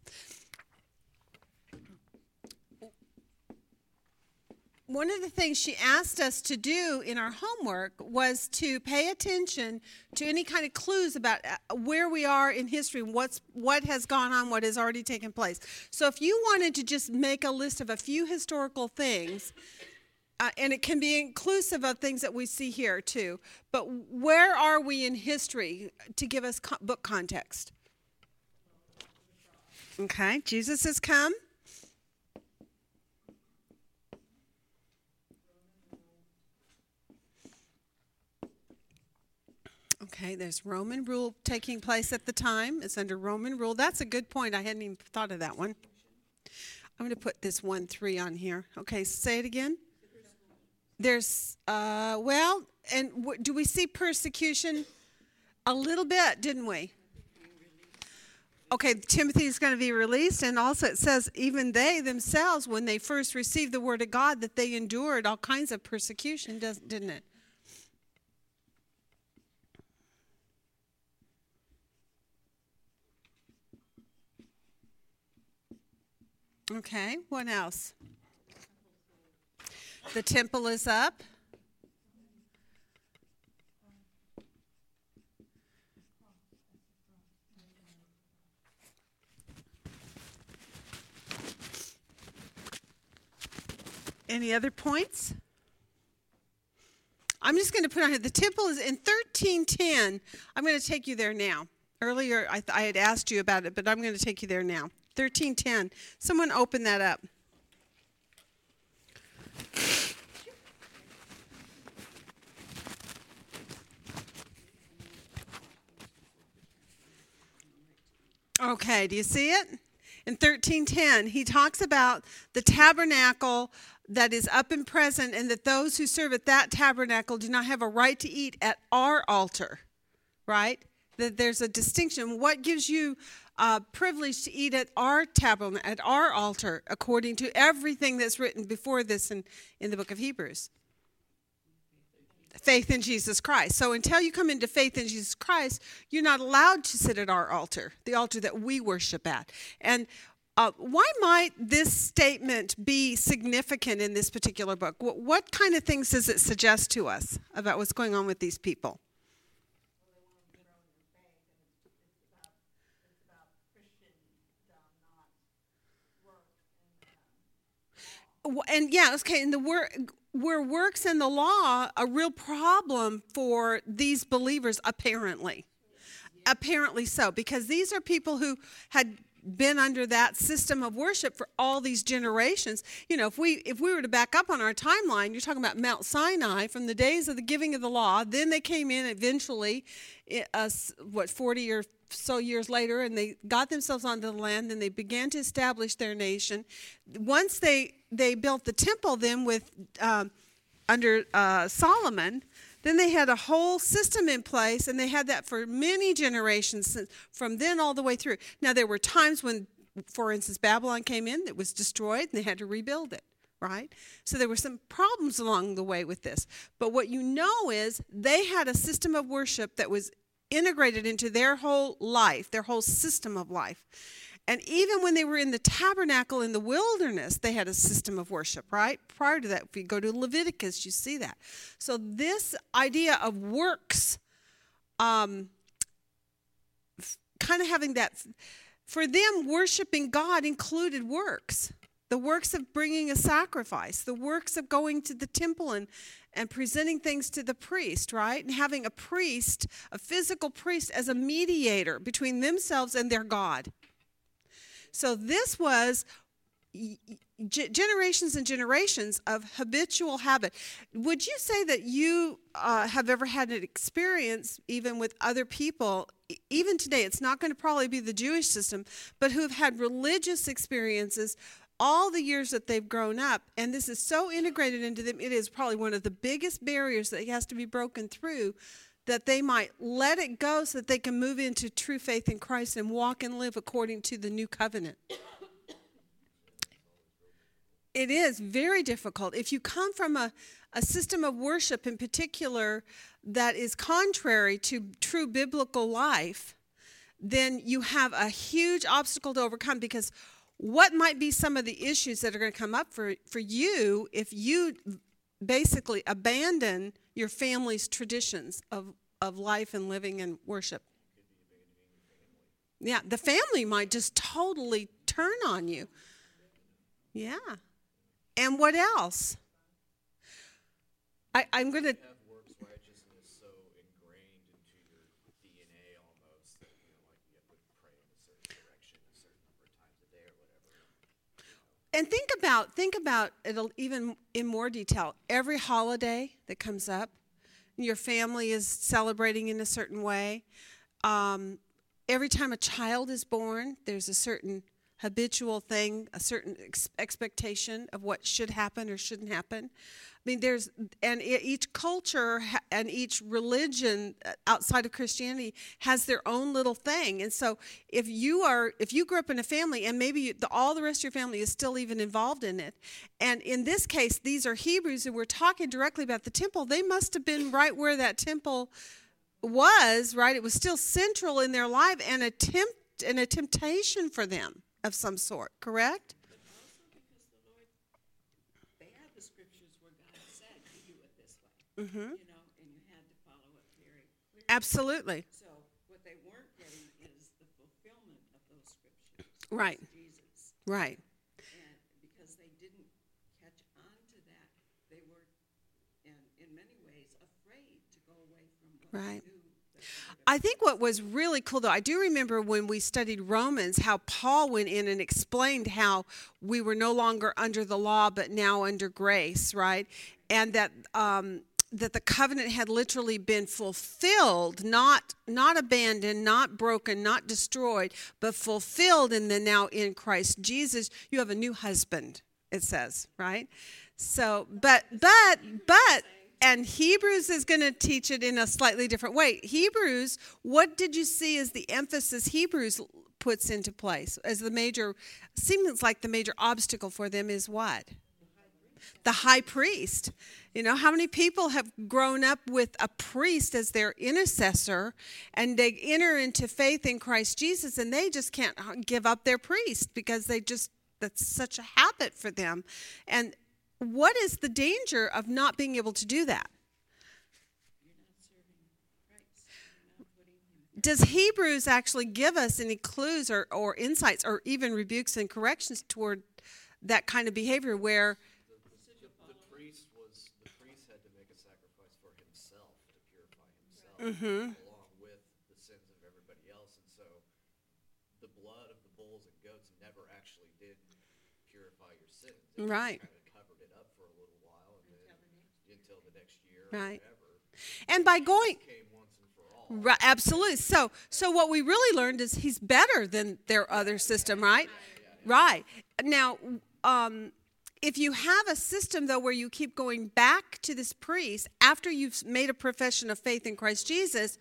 One of the things she asked us to do in our homework was to pay attention to any kind of clues about uh, where we are in history, what's what has gone on, what has already taken place. So if you wanted to just make a list of a few historical things, uh, and it can be inclusive of things that we see here too, but where are we in history to give us co- book context? Okay, Jesus has come. Okay, there's Roman rule taking place at the time. It's under Roman rule. That's a good point. I hadn't even thought of that one. I'm going to put this 1 3 on here. Okay, say it again. There's, uh, well, and w- do we see persecution? A little bit, didn't we? Okay, Timothy is going to be released, and also it says even they themselves, when they first received the word of God, that they endured all kinds of persecution, didn't it? Okay, what else? The temple is up. Any other points? I'm just going to put on here the temple is in 1310. I'm going to take you there now. Earlier, I, th- I had asked you about it, but I'm going to take you there now. 1310. Someone open that up. Okay, do you see it? In 1310, he talks about the tabernacle that is up and present, and that those who serve at that tabernacle do not have a right to eat at our altar, right? That there's a distinction. What gives you uh, privilege to eat at our tabernacle, at our altar, according to everything that's written before this in, in the book of Hebrews. Faith in Jesus Christ. So until you come into faith in Jesus Christ, you're not allowed to sit at our altar, the altar that we worship at. And uh, why might this statement be significant in this particular book? What, what kind of things does it suggest to us about what's going on with these people? And yeah, okay, and the work where works in the law a real problem for these believers apparently. Apparently so, because these are people who had been under that system of worship for all these generations. You know, if we if we were to back up on our timeline, you're talking about Mount Sinai from the days of the giving of the law. Then they came in eventually, uh, what 40 or so years later, and they got themselves onto the land. and they began to establish their nation. Once they they built the temple, then with um, under uh, Solomon, Then they had a whole system in place, and they had that for many generations from then all the way through. Now, there were times when, for instance, Babylon came in that was destroyed, and they had to rebuild it, right? So there were some problems along the way with this. But what you know is they had a system of worship that was integrated into their whole life, their whole system of life. And even when they were in the tabernacle in the wilderness, they had a system of worship, right? Prior to that, if you go to Leviticus, you see that. So, this idea of works, um, kind of having that, for them, worshiping God included works the works of bringing a sacrifice, the works of going to the temple and, and presenting things to the priest, right? And having a priest, a physical priest, as a mediator between themselves and their God. So this was generations and generations of habitual habit. Would you say that you uh, have ever had an experience, even with other people, even today? It's not going to probably be the Jewish system, but who have had religious experiences all the years that they've grown up, and this is so integrated into them, it is probably one of the biggest barriers that has to be broken through that they might let it go so that they can move into true faith in Christ and walk and live according to the new covenant. It is very difficult. If you come from a, a system of worship in particular that is contrary to true biblical life, then you have a huge obstacle to overcome because what might be some of the issues that are going to come up for, for you if you basically abandon your family's traditions of, of life and living and worship? Yeah, the family might just totally turn on you. Yeah. And what else? I, I'm going to and think about think about it even in more detail every holiday that comes up your family is celebrating in a certain way. Um, every time a child is born there's a certain habitual thing a certain ex- expectation of what should happen or shouldn't happen I mean, there's, and each culture and each religion uh, outside of Christianity has their own little thing. And so, if you are, if you grew up in a family and maybe you, the, all the rest of your family is still even involved in it, and in this case, these are Hebrews and we're talking directly about the temple, they must have been right where that temple was, right? It was still central in their life and a tempt and a temptation for them of some sort, correct? Mm-hmm. You know. Absolutely. So what they weren't getting is the fulfillment of those scriptures. Right. Jesus. Right. And because they didn't catch on to that, they were, in many ways, afraid to go away from what right. I think what was really cool, though, I do remember when we studied Romans, how Paul went in and explained how we were no longer under the law, but now under grace, right? And that um, that the covenant had literally been fulfilled, not not abandoned, not broken, not destroyed, but fulfilled and then now in Christ Jesus you have a new husband, it says, right? So, but but but and Hebrews is going to teach it in a slightly different way. Hebrews, what did you see as the emphasis Hebrews puts into place as the major seems like the major obstacle for them is what? the high priest. You know, how many people have grown up with a priest as their intercessor and they enter into faith in Christ Jesus and they just can't uh, give up their priest because they just, that's such a habit for them. And what is the danger of not being able to do that? Does Hebrews actually give us any clues or, or insights or even rebukes and corrections toward that kind of behavior where mm-hmm. along with the sins of everybody else. And so the blood of the bulls and goats never actually did purify your sins. It right. kind of covered it up for a little while and then until the next year right. And by going right, absolutely. So so what we really learned is he's better than their other system, right? Right. Now um if you have a system though where you keep going back to this priest after you've made a profession of faith in Christ Jesus,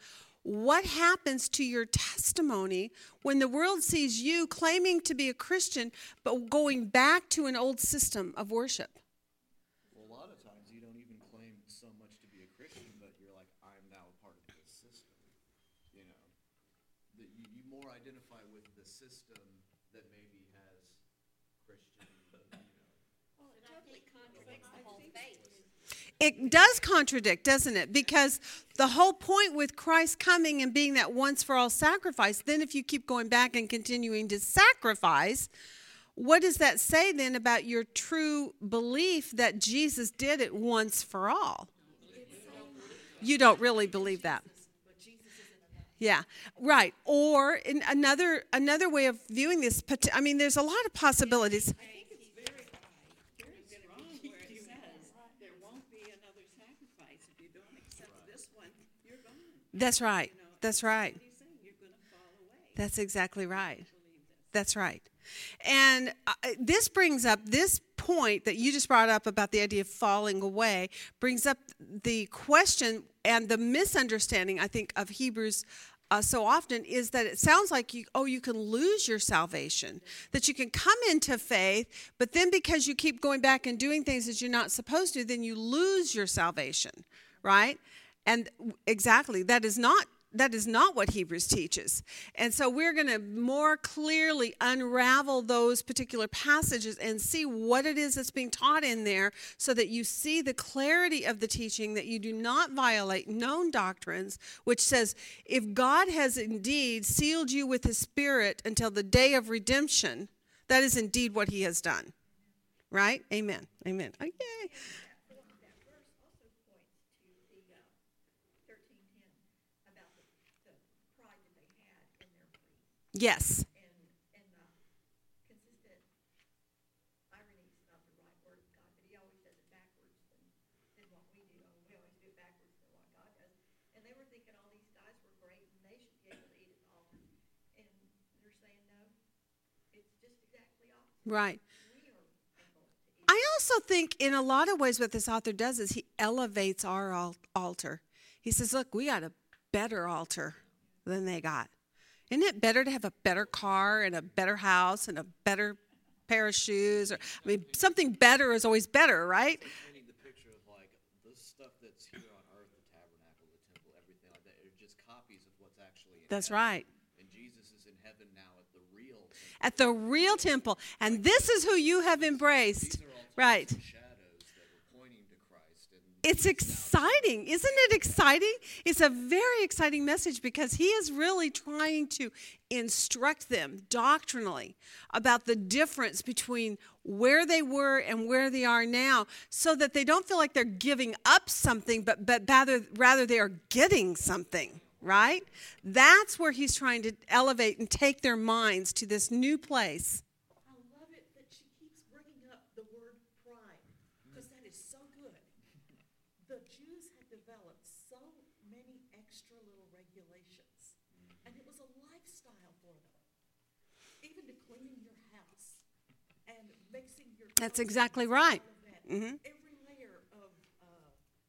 what happens to your testimony when the world sees you claiming to be a Christian but going back to an old system of worship? Well, a lot of times you don't even claim so much to be a Christian, but you're like, I'm now a part of this system. You know, that you, you more identify with the system that maybe has Christian, you know. It does contradict, doesn't it? Because the whole point with Christ coming and being that once for all sacrifice, then if you keep going back and continuing to sacrifice, what does that say then about your true belief that Jesus did it once for all? You don't really believe that. Yeah, right. Or in another another way of viewing this, I mean, there's a lot of possibilities. I think it's very, very strong where it says there won't be another sacrifice. If you don't accept this one, you're gone. That's right. That's right. What he's saying, you're gonna fall away. That's exactly right. That's right. And uh, this brings up this point that you just brought up about the idea of falling away, brings up the question and the misunderstanding, I think, of Hebrews. Uh, so often is that it sounds like you oh you can lose your salvation that you can come into faith but then because you keep going back and doing things that you're not supposed to then you lose your salvation right and exactly that is not that is not what Hebrews teaches. And so we're going to more clearly unravel those particular passages and see what it is that's being taught in there so that you see the clarity of the teaching that you do not violate known doctrines, which says if God has indeed sealed you with his spirit until the day of redemption, that is indeed what he has done. Right? Amen. Amen. Oh. that verse also points to the uh, thirteen ten about the, the pride that they had in their priest Yes. and and uh, consistent irony is not the right word God, but he always does it backwards than, than what we do. I we always do it backwards than what God does. And they were thinking all these guys were great and they should be able to eat at the and they're saying no. It's just exactly opposite. Right. We are able to eat. I also think, in a lot of ways, what this author does is he elevates our al- altar. He says, Look, we got a better altar than they got. Isn't it better to have a better car and a better house and a better pair of shoes? Or, I mean, something better is always better, right? the picture of like the stuff that's here on earth, the tabernacle, the temple, everything like that, are just copies of what's actually That's right. And Jesus is in heaven now at the real temple. At the real temple. And this is who you have embraced. These are all Right. types of shadows that were pointing to Christ. And It's exciting. Isn't it exciting? It's a very exciting message because he is really trying to instruct them doctrinally about the difference between where they were and where they are now so that they don't feel like they're giving up something but but rather rather they are getting something, right? That's where he's trying to elevate and take their minds to this new place. I love it that she keeps bringing up the word pride, because that is so good. The Jews had developed so many extra little regulations, and it was a lifestyle for them. Even to cleaning your house and mixing your. That's exactly right. all of that. Mhm. Every layer of uh,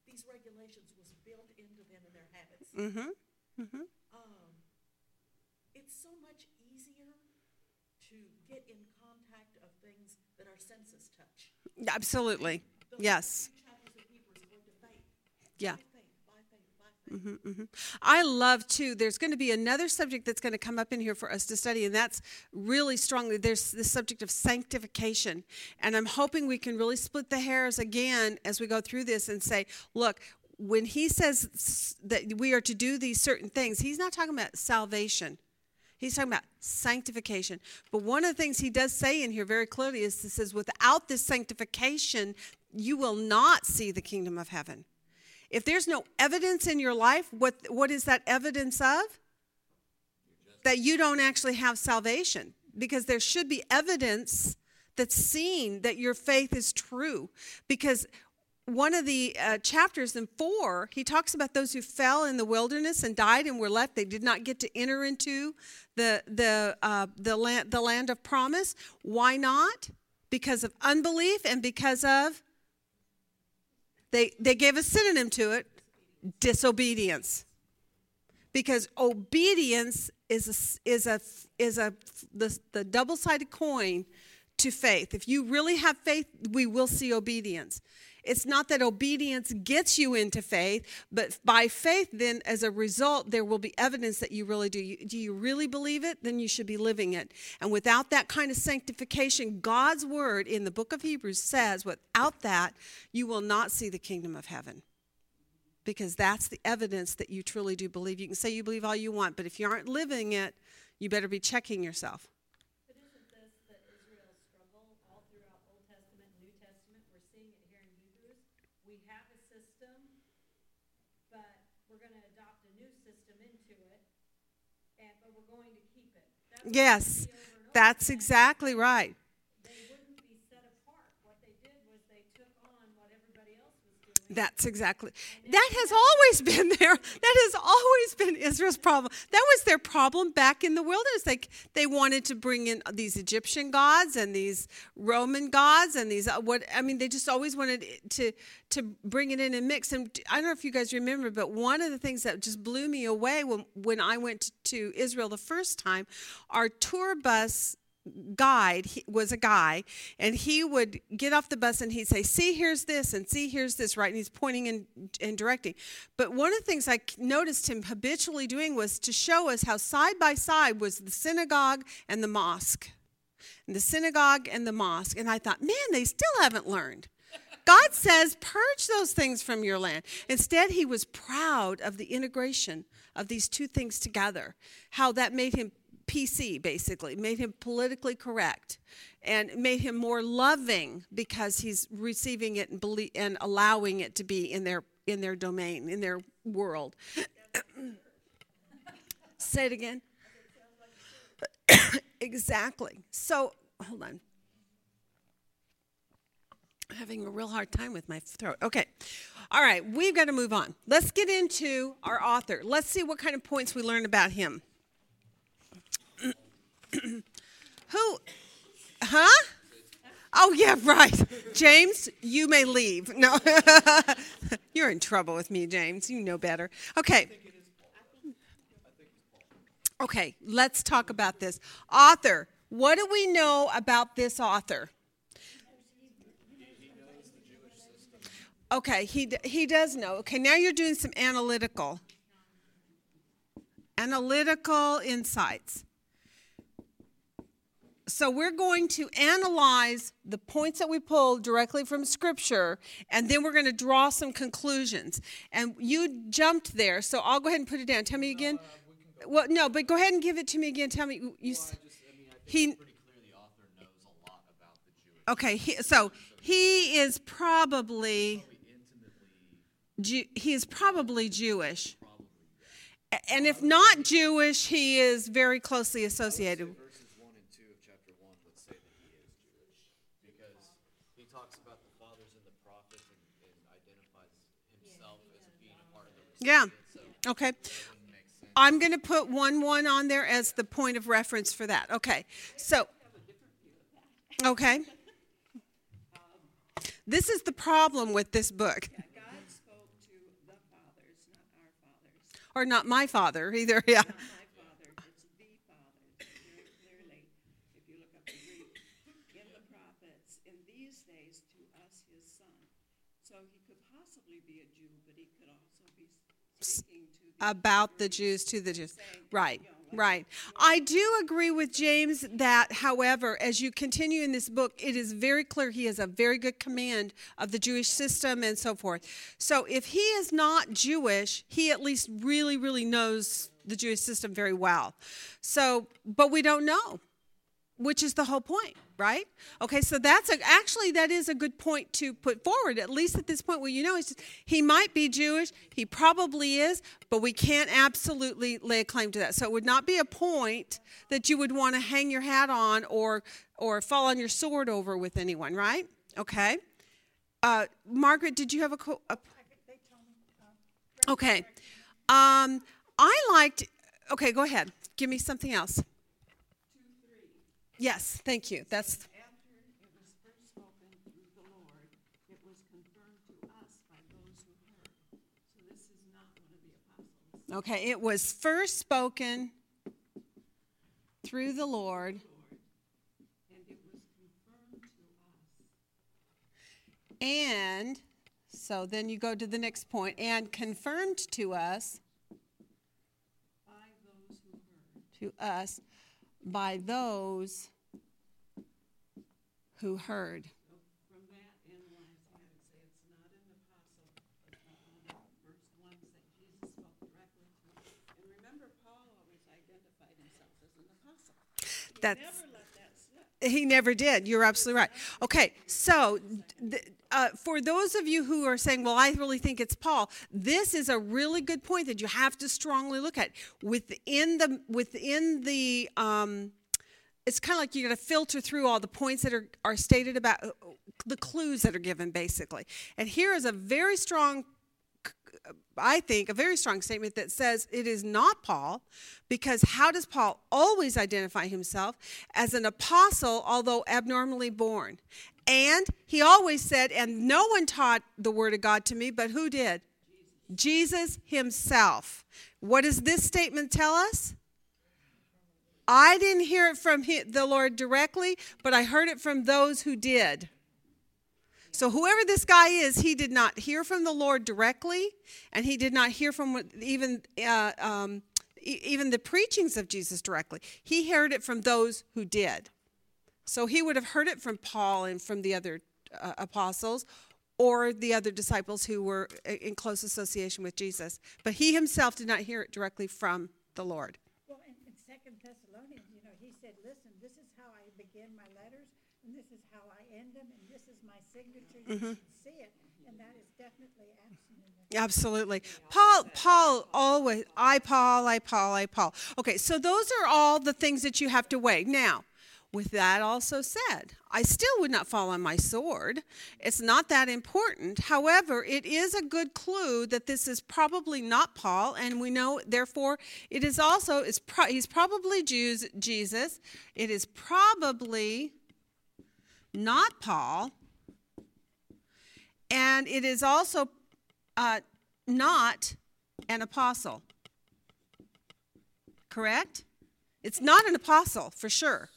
these regulations was built into them and their habits. Mhm. Um, it's so much easier to get in contact of things that our senses touch. Absolutely. The Yes. few chapters of Hebrews to faith. Yeah. By faith. I love too. There's going to be another subject that's going to come up in here for us to study, and that's really strongly. There's the subject of sanctification, and I'm hoping we can really split the hairs again as we go through this and say, look, when he says that we are to do these certain things, he's not talking about salvation. He's talking about sanctification. But one of the things he does say in here very clearly is he says, without this sanctification, you will not see the kingdom of heaven. If there's no evidence in your life, what, what is that evidence of? That you don't actually have salvation. Because there should be evidence that's seen that your faith is true. Because one of the uh, chapters in four, he talks about those who fell in the wilderness and died and were left. They did not get to enter into the the uh, the land the land of promise. Why not? Because of unbelief and because of they they gave a synonym to it, disobedience. Because obedience is a, is a is a the, the double-sided coin to faith. If you really have faith, we will see obedience. It's not that obedience gets you into faith, but by faith, then as a result, there will be evidence that you really do. Do you really believe it? Then you should be living it. And without that kind of sanctification, God's word in the book of Hebrews says, without that, you will not see the kingdom of heaven. Because that's the evidence that you truly do believe. You can say you believe all you want, but if you aren't living it, you better be checking yourself. But isn't this the Israel struggle all throughout Old Testament and New Testament? We're seeing it here in Hebrews. We have a system, but we're gonna adopt a new system into it, and, but we're going to keep it. That's what we Yes, that's exactly right. They wouldn't be set apart. What they did was they took on what everybody else was doing. That's exactly. That has always been there. That has always been Israel's problem. That was their problem back in the wilderness. Like they wanted to bring in these Egyptian gods and these Roman gods and these uh, what I mean. They just always wanted to to bring it in and mix. And I don't know if you guys remember, but one of the things that just blew me away when when I went to Israel the first time, our tour bus guide he, was a guy and he would get off the bus and he'd say see here's this and see here's this right and he's pointing and, and directing. But one of the things i noticed him habitually doing was to show us how side by side was the synagogue and the mosque. And the synagogue and the mosque and i thought man they still haven't learned. God says purge those things from your land. Instead he was proud of the integration of these two things together how that made him PC, basically, made him politically correct and made him more loving because he's receiving it and, belie- and allowing it to be in their, in their domain, in their world. Say it again. exactly. So, hold on. I'm having a real hard time with my throat. Okay. All right, we've got to move on. Let's get into our author. Let's see what kind of points we learn about him. Who? Huh? Oh, yeah, right. James, you may leave. No. You're in trouble with me, James. You know better. Okay. Okay, let's talk about this. Author. What do we know about this author? Okay, he, he does know. Okay, now you're doing some analytical. Analytical insights. So we're going to analyze the points that we pulled directly from Scripture, and then we're going to draw some conclusions. And you jumped there, so I'll go ahead and put it down. Tell me again. Well, no, but go ahead and give it to me again. Tell me. You, you s- he. Okay, he, so he is probably. Jew, he is probably Jewish. And if not Jewish, he is very closely associated. Verses one and two of chapter one would say that he is Jewish, because he talks about the fathers and the prophets and, and identifies himself as being a part of the Yeah. Okay. it wouldn't make sense. I'm going to put 1 1 on there as the point of reference for that. Okay. So, okay. This is the problem with this book. God spoke to the fathers, not our fathers. Or not my father either. Yeah. Not my father, it's the father. Very clearly, if you look up the Greek, in the prophets, in these days, to us his son. So he could possibly be a Jew, but he could also be speaking to the About the Jews to the Jews. Right. Right. I do agree with James that, however, as you continue in this book, it is very clear he has a very good command of the Jewish system and so forth. So if he is not Jewish, he at least really, really knows the Jewish system very well. So, but we don't know. Which is the whole point, right? Okay, so that's a, actually that is a good point to put forward. At least at this point, where you know just, he might be Jewish, he probably is, but we can't absolutely lay a claim to that. So it would not be a point that you would want to hang your hat on or or fall on your sword over with anyone, right? Okay. Uh, Margaret, did you have a, co- a Okay. Um, I liked. Okay, go ahead. Give me something else. Yes, thank you. That's After it was first spoken through the Lord, okay. It was first spoken through the Lord, And it was confirmed to us. and so then you go to the next point and confirmed to us, by those who heard. to us by those who heard. So from that analyzing, I would say it's not an apostle, but uh, one of the first ones that Jesus spoke directly to. And remember, Paul always identified himself as an apostle. He That's- never let that slip. He never did. You're absolutely right. Okay, so uh, for those of you who are saying, "Well, I really think it's Paul," this is a really good point that you have to strongly look at within the within the. Um, it's kind of like you got to filter through all the points that are, are stated about uh, the clues that are given, basically. And here is a very strong I think, a very strong statement that says it is not Paul, because how does Paul always identify himself as an apostle, although abnormally born? And he always said, and no one taught the word of God to me, but who did? Jesus himself. What does this statement tell us? I didn't hear it from the Lord directly, but I heard it from those who did. So whoever this guy is, he did not hear from the Lord directly, and he did not hear from even uh, um, e- even the preachings of Jesus directly. He heard it from those who did. So he would have heard it from Paul and from the other uh, apostles, or the other disciples who were in close association with Jesus. But he himself did not hear it directly from the Lord. Well, in, in Second Thessalonians, you know, he said, listen, this is how I begin my letters, and this is how I end them, and this is my signature, you mm-hmm. can see it, and that is definitely absent Absolutely. Paul, Paul always, I, Paul, I, Paul, I, Paul. Okay, so those are all the things that you have to weigh. Now, with that also said, I still would not fall on my sword. It's not that important. However, it is a good clue that this is probably not Paul, and we know, therefore, it is also, it's pro- he's probably Jews, Jesus. It is probably not Paul. And it is also uh, not an apostle. Correct? It's not an apostle, for sure.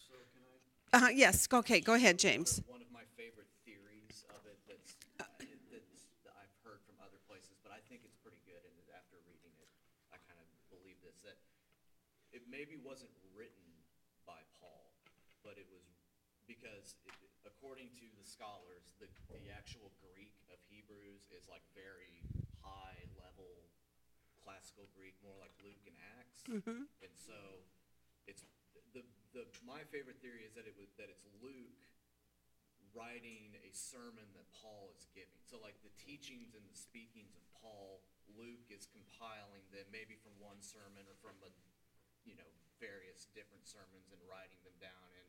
Uh, yes, okay, go ahead, James. One of my favorite theories of it that's, uh, that's that I've heard from other places, but I think it's pretty good. And after reading it, I kind of believe this that it maybe wasn't written by Paul, but it was because, it, according to the scholars, the, the actual Greek of Hebrews is like very high level classical Greek, more like Luke and Acts. Mm-hmm. And so it's the, the my favorite theory is that it was that it's Luke writing a sermon that Paul is giving. So like the teachings and the speakings of Paul, Luke is compiling them maybe from one sermon or from a you know various different sermons and writing them down in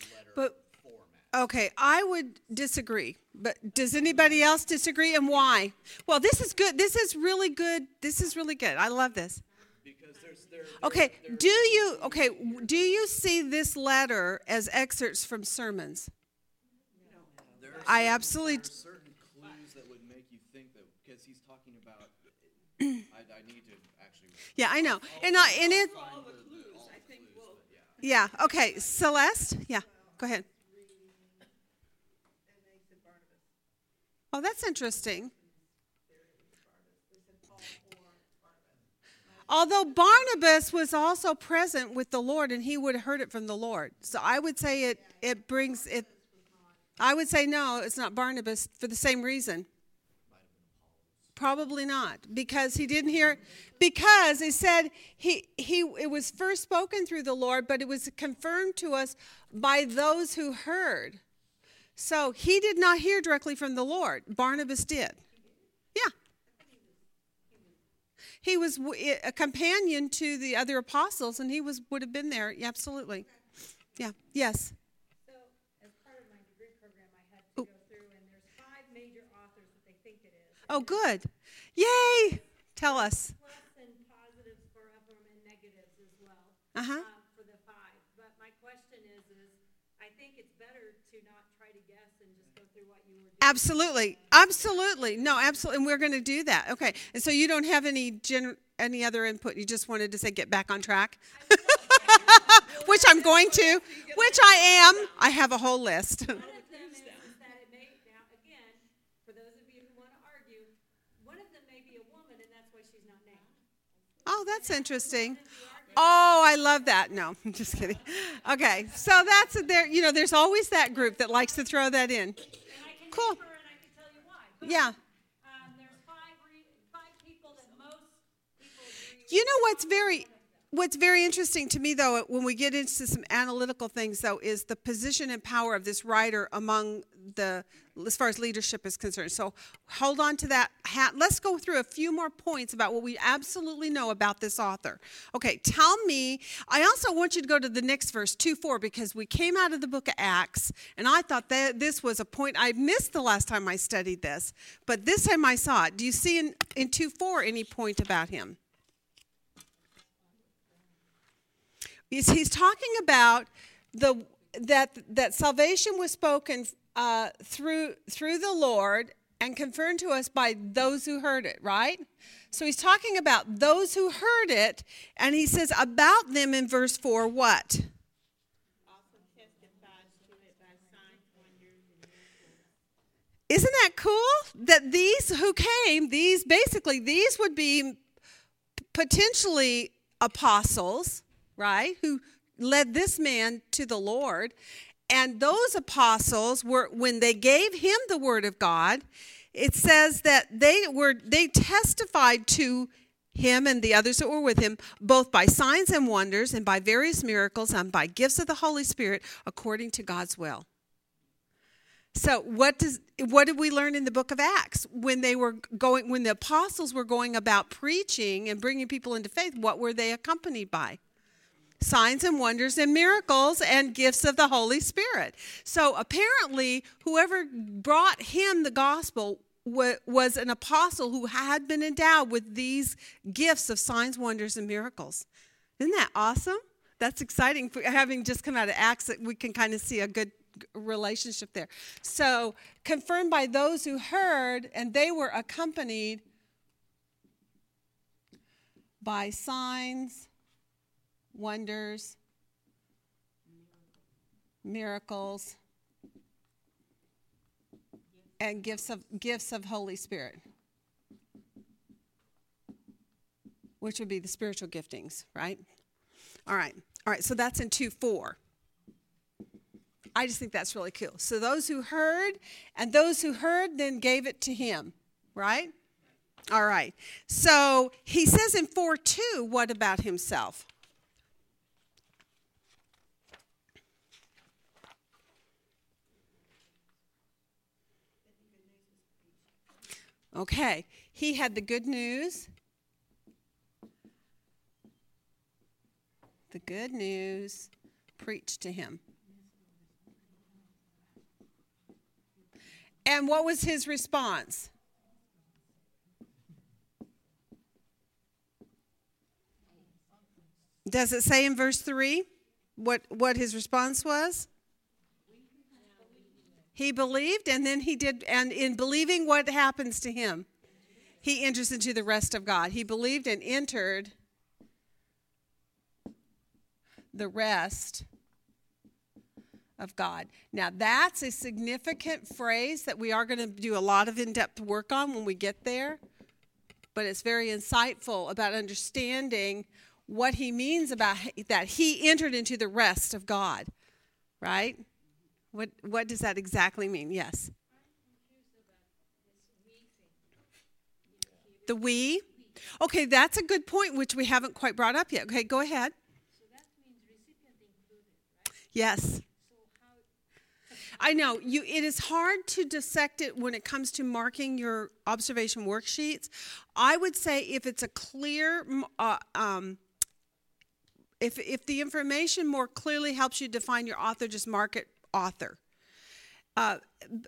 letter But- format. Okay, I would disagree, but does anybody else disagree and why? Well, this is good. This is really good. This is really good. I love this. Because there's there. Okay, do you okay, do you see this letter as excerpts from sermons? are I absolutely- there are certain clues that would make you think that because he's talking about. I, I need to actually. Yeah, I know. And I and it All the clues, I think will, yeah, okay. Celeste? Yeah. Go ahead. Oh, that's interesting. Although Barnabas was also present with the Lord and he would have heard it from the Lord. So I would say it it brings it I would say no, it's not Barnabas for the same reason. Probably not because he didn't hear because it said he he it was first spoken through the Lord but it was confirmed to us by those who heard. So he did not hear directly from the Lord. Barnabas did. Yeah. He was a companion to the other apostles, and he was would have been there. Absolutely. Yeah. Yes. So, as part of my degree program, I had to go through, and there's five major authors that they think it is. Oh, good. Yay! Tell us. Plus and for them and negatives as well. Uh huh. um, For the five, but my question is, is I think it's better to not try to guess and just go through what you were doing. Absolutely. Absolutely. No, absolutely. And we're going to do that. Okay. And so you don't have any gen- any other input? You just wanted to say get back on track? which I'm going to, which I am. I have a whole list. One of them is, is that it may, now, again, for those of you who wanna argue, one of them may be a woman and that's why she's not named. Oh, that's interesting. Oh, I love that. No, I'm just kidding. Okay, so that's there. You know, there's always that group that likes to throw that in. And I can Cool. differ and I can tell you why. Yeah. Um, five re, five that most people agree. You know what's very what's very interesting to me though when we get into some analytical things though is the position and power of this writer among the as far as leadership is concerned. So hold on to that hat. Let's go through a few more points about what we absolutely know about this author. Okay, tell me. I also want you to go to the next verse, 2 4, because we came out of the book of Acts, and I thought that this was a point I missed the last time I studied this, but this time I saw it. Do you see in, in 2 4 any point about him? He's, he's talking about the that that salvation was spoken uh, through through the Lord and confirmed to us by those who heard it. Right. So he's talking about those who heard it, and he says about them in verse four. What? Isn't that cool? That these who came, these basically these would be potentially apostles, right? Who led this man to the Lord. And those apostles were when they gave him the word of God, it says that they were they testified to him and the others that were with him both by signs and wonders and by various miracles and by gifts of the Holy Spirit according to God's will. So what does what did we learn in the book of Acts when they were going when the apostles were going about preaching and bringing people into faith what were they accompanied by? Signs and wonders and miracles and gifts of the Holy Spirit. So apparently whoever brought him the gospel was an apostle who had been endowed with these gifts of signs, wonders and miracles. Isn't that awesome? That's exciting. Having just come out of Acts, we can kind of see a good relationship there. So, confirmed by those who heard, and they were accompanied by signs, wonders, miracles, and gifts of gifts of Holy Spirit. Which would be the spiritual giftings, right? All right. All right, so that's in 2 4. I just think that's really cool. So those who heard, and those who heard then gave it to him, right? All right. So he says in 4 2, what about himself? Okay. He had the good news. The good news preached to him. And what was his response? Does it say in verse 3 what, what his response was? He believed, and then he did, and in believing, what happens to him? He enters into the rest of God. He believed and entered the rest of God. Now, that's a significant phrase that we are going to do a lot of in depth work on when we get there, but it's very insightful about understanding what he means about that he entered into the rest of God, right? What, what does that exactly mean? Yes. The we? Okay, that's a good point, which we haven't quite brought up yet. Okay, go ahead. Yes. I know you. It is hard to dissect it when it comes to marking your observation worksheets. I would say if it's a clear, uh, um, if if the information more clearly helps you define your author, just mark it author. Uh,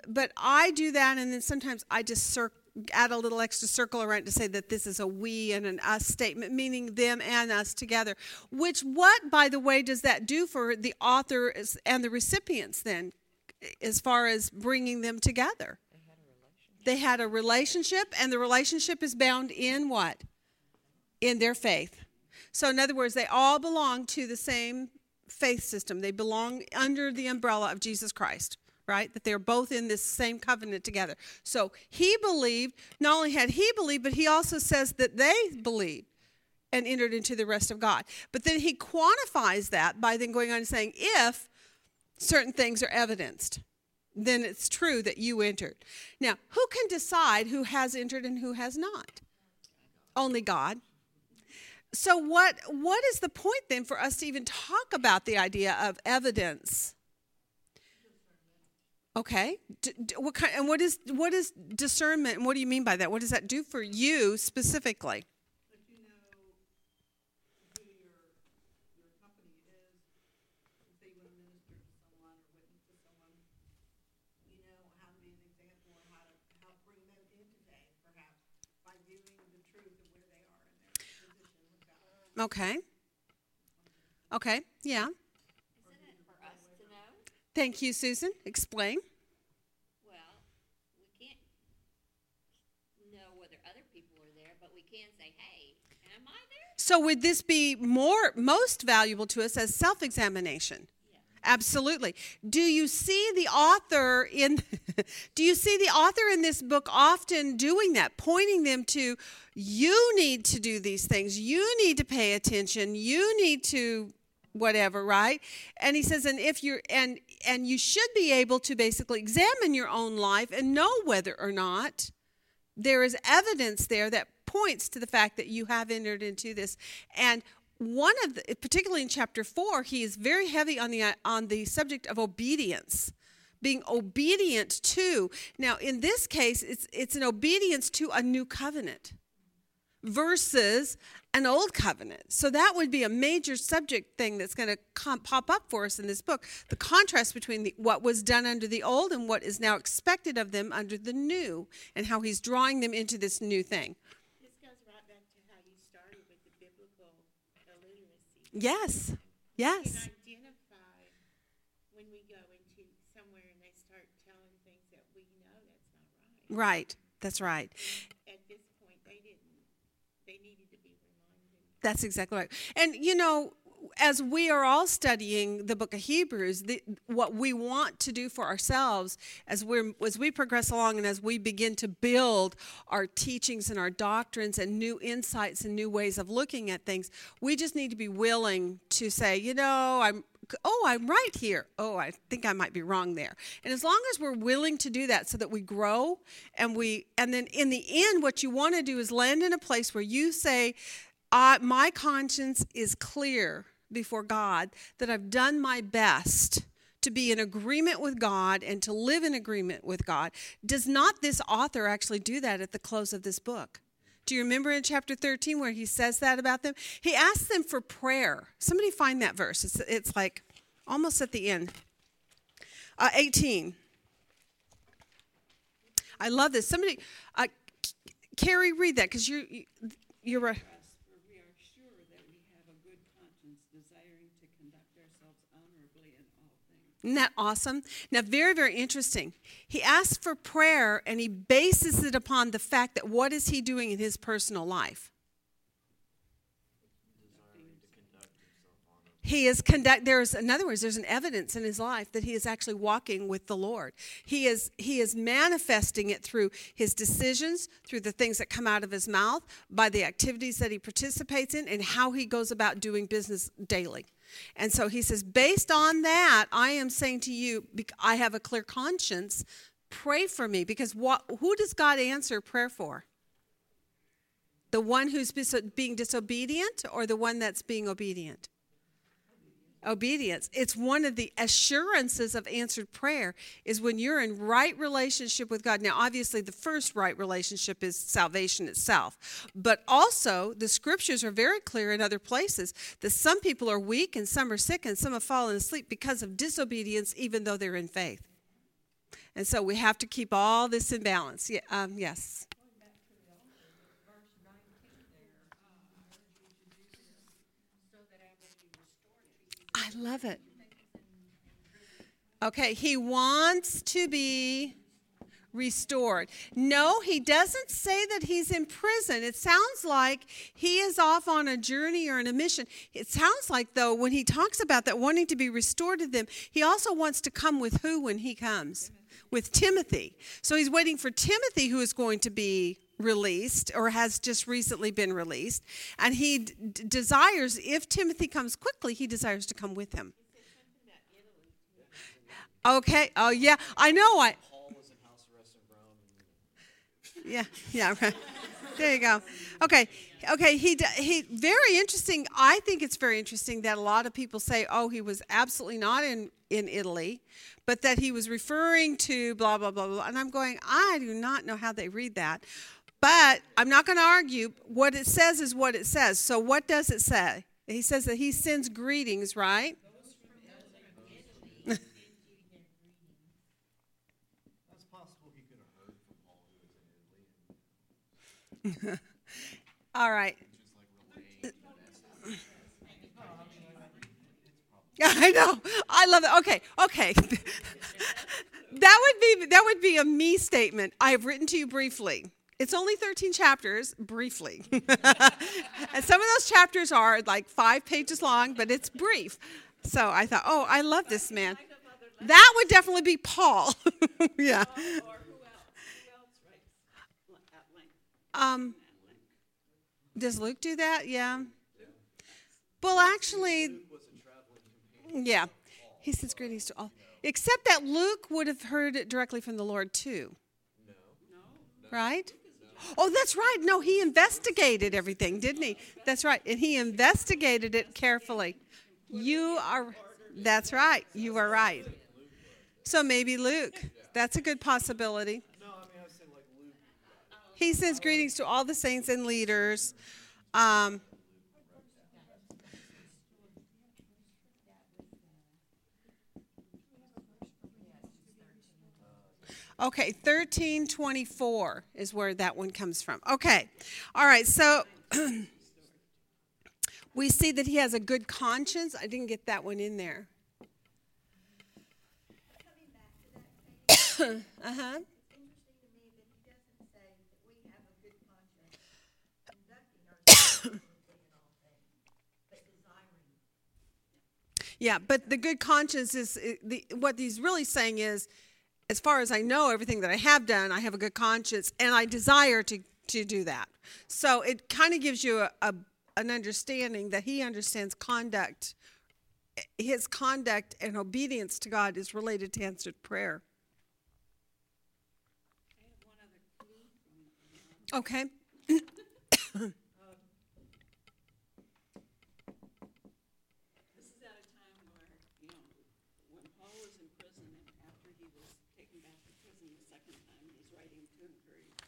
but I do that, and then sometimes I just cir- add a little extra circle around to say that this is a we and an us statement, meaning them and us together. Which, what, by the way, does that do for the author and the recipients then, as far as bringing them together? They had a relationship, and the relationship is bound in what? in their faith. So, in other words, they all belong to the same faith system. They belong under the umbrella of Jesus Christ, right? That they're both in this same covenant together. So, he believed, not only had he believed, but he also says that they believed and entered into the rest of God. But then he quantifies that by then going on and saying, if certain things are evidenced, then it's true that you entered. Now, who can decide who has entered and who has not? Only God. So what what is the point then for us to even talk about the idea of evidence? Okay. D- d- what kind and what is what is discernment and what do you mean by that? What does that do for you specifically? If you know who your, your company is, if they want to minister to someone or witness to someone, you know how to be an example and how to help bring them into faith, perhaps, by viewing the truth of where they are in their position with God. Okay. Okay. Yeah. Isn't it for us to know? Thank you, Susan. Explain. Well, we can't know whether other people are there, but we can say, hey, am I there? So would this be more most valuable to us as self-examination? Absolutely. Do you see the author in do you see the author in this book often doing that, pointing them to you need to do these things. You need to pay attention. You need to whatever, right? And he says and if you're and and you should be able to basically examine your own life and know whether or not there is evidence there that points to the fact that you have entered into this and one of the particularly in chapter 4 he is very heavy on the on the subject of obedience being obedient to now in this case it's it's an obedience to a new covenant versus an old covenant. So that would be a major subject thing that's going to pop up for us in this book. The contrast between the, what was done under the old and what is now expected of them under the new, and how he's drawing them into this new thing. This goes right back to how you started with the biblical illiteracy. Yes. You Yes. can identify when we go into somewhere and they start Yes. that we know that's not right. Right. That's right. At this point, they didn't, they needed to be reminded. That's exactly right. And you know, as we are all studying the book of Hebrews, the, what we want to do for ourselves as we as we progress along and as we begin to build our teachings and our doctrines and new insights and new ways of looking at things, we just need to be willing to say, you know, I'm oh, I'm right here. Oh, I think I might be wrong there. And as long as we're willing to do that so that we grow and we and then in the end what you want to do is land in a place where you say my conscience is clear before God that I've done my best to be in agreement with God and to live in agreement with God. Does not this author actually do that at the close of this book? Do you remember in chapter 13 where he says that about them? He asks them for prayer. Somebody find that verse. It's, it's like almost at the end. Uh, 18. I love this. Somebody, uh, Carrie, read that because you're, you're right. us, for we are sure that we have a good conscience, desiring to conduct ourselves honorably in all things. Isn't that awesome? Now, very, very interesting. He asks for prayer and he bases it upon the fact that what is he doing in his personal life? He is conduct. There's, in other words, there's an evidence in his life that he is actually walking with the Lord. He is he is manifesting it through his decisions, through the things that come out of his mouth, by the activities that he participates in, and how he goes about doing business daily. And so he says, based on that, I am saying to you, I have a clear conscience. Pray for me because what? Who does God answer prayer for? The one who's being disobedient, or the one that's being obedient? Obedience. It's one of the assurances of answered prayer is when you're in right relationship with god. Now obviously the first right relationship is salvation itself but also the scriptures are very clear in other places that some people are weak and some are sick and some have fallen asleep because of disobedience even though they're in faith. And so we have to keep all this in balance. Yeah, um, yes Love it. Okay, he wants to be restored. No, he doesn't say that he's in prison. It sounds like he is off on a journey or on a mission. It sounds like, though, when he talks about that wanting to be restored to them, he also wants to come with who when he comes? With Timothy. So he's waiting for Timothy, who is going to be released or has just recently been released. And he d- desires, if Timothy comes quickly, he desires to come with him. Okay. Oh, yeah. I know. I. Yeah, yeah, right. There you go. Okay, okay. He he. Very interesting. I think it's very interesting that a lot of people say, "Oh, he was absolutely not in in Italy," but that he was referring to blah blah blah blah. And I'm going, I do not know how they read that, but I'm not going to argue. What it says is what it says. So what does it say? He says that he sends greetings, right? All right. I know. I love it. Okay, okay. that would be that would be a me statement. I have written to you briefly. It's only 13 chapters, briefly. and some of those chapters are like five pages long, but it's brief. So I thought, oh, I love this man. That would definitely be Paul. yeah. Or who else? Who else writes at length? Um, does Luke do that? Yeah. Well, actually, yeah. He says greetings to all. Except that Luke would have heard it directly from the Lord too. No. Right? Oh, that's right. No, he investigated everything, didn't he? That's right. And he investigated it carefully. You are, that's right. You are right. So maybe Luke. That's a good possibility. No, I mean I was saying like Luke. He sends greetings to all the saints and leaders. Um, okay, 1324 is where that one comes from. Okay, all right, so we see that he has a good conscience. I didn't get that one in there. Uh huh. Yeah, but the good conscience is the what he's really saying is, as far as I know, everything that I have done, I have a good conscience, and I desire to to do that. So it kind of gives you a, a an understanding that he understands conduct. His conduct and obedience to God is related to answered prayer. I have one other clue from, Okay. this is at a time where, you know, when Paul was in prison and after he was taken back to prison the second time, he's writing to encourage,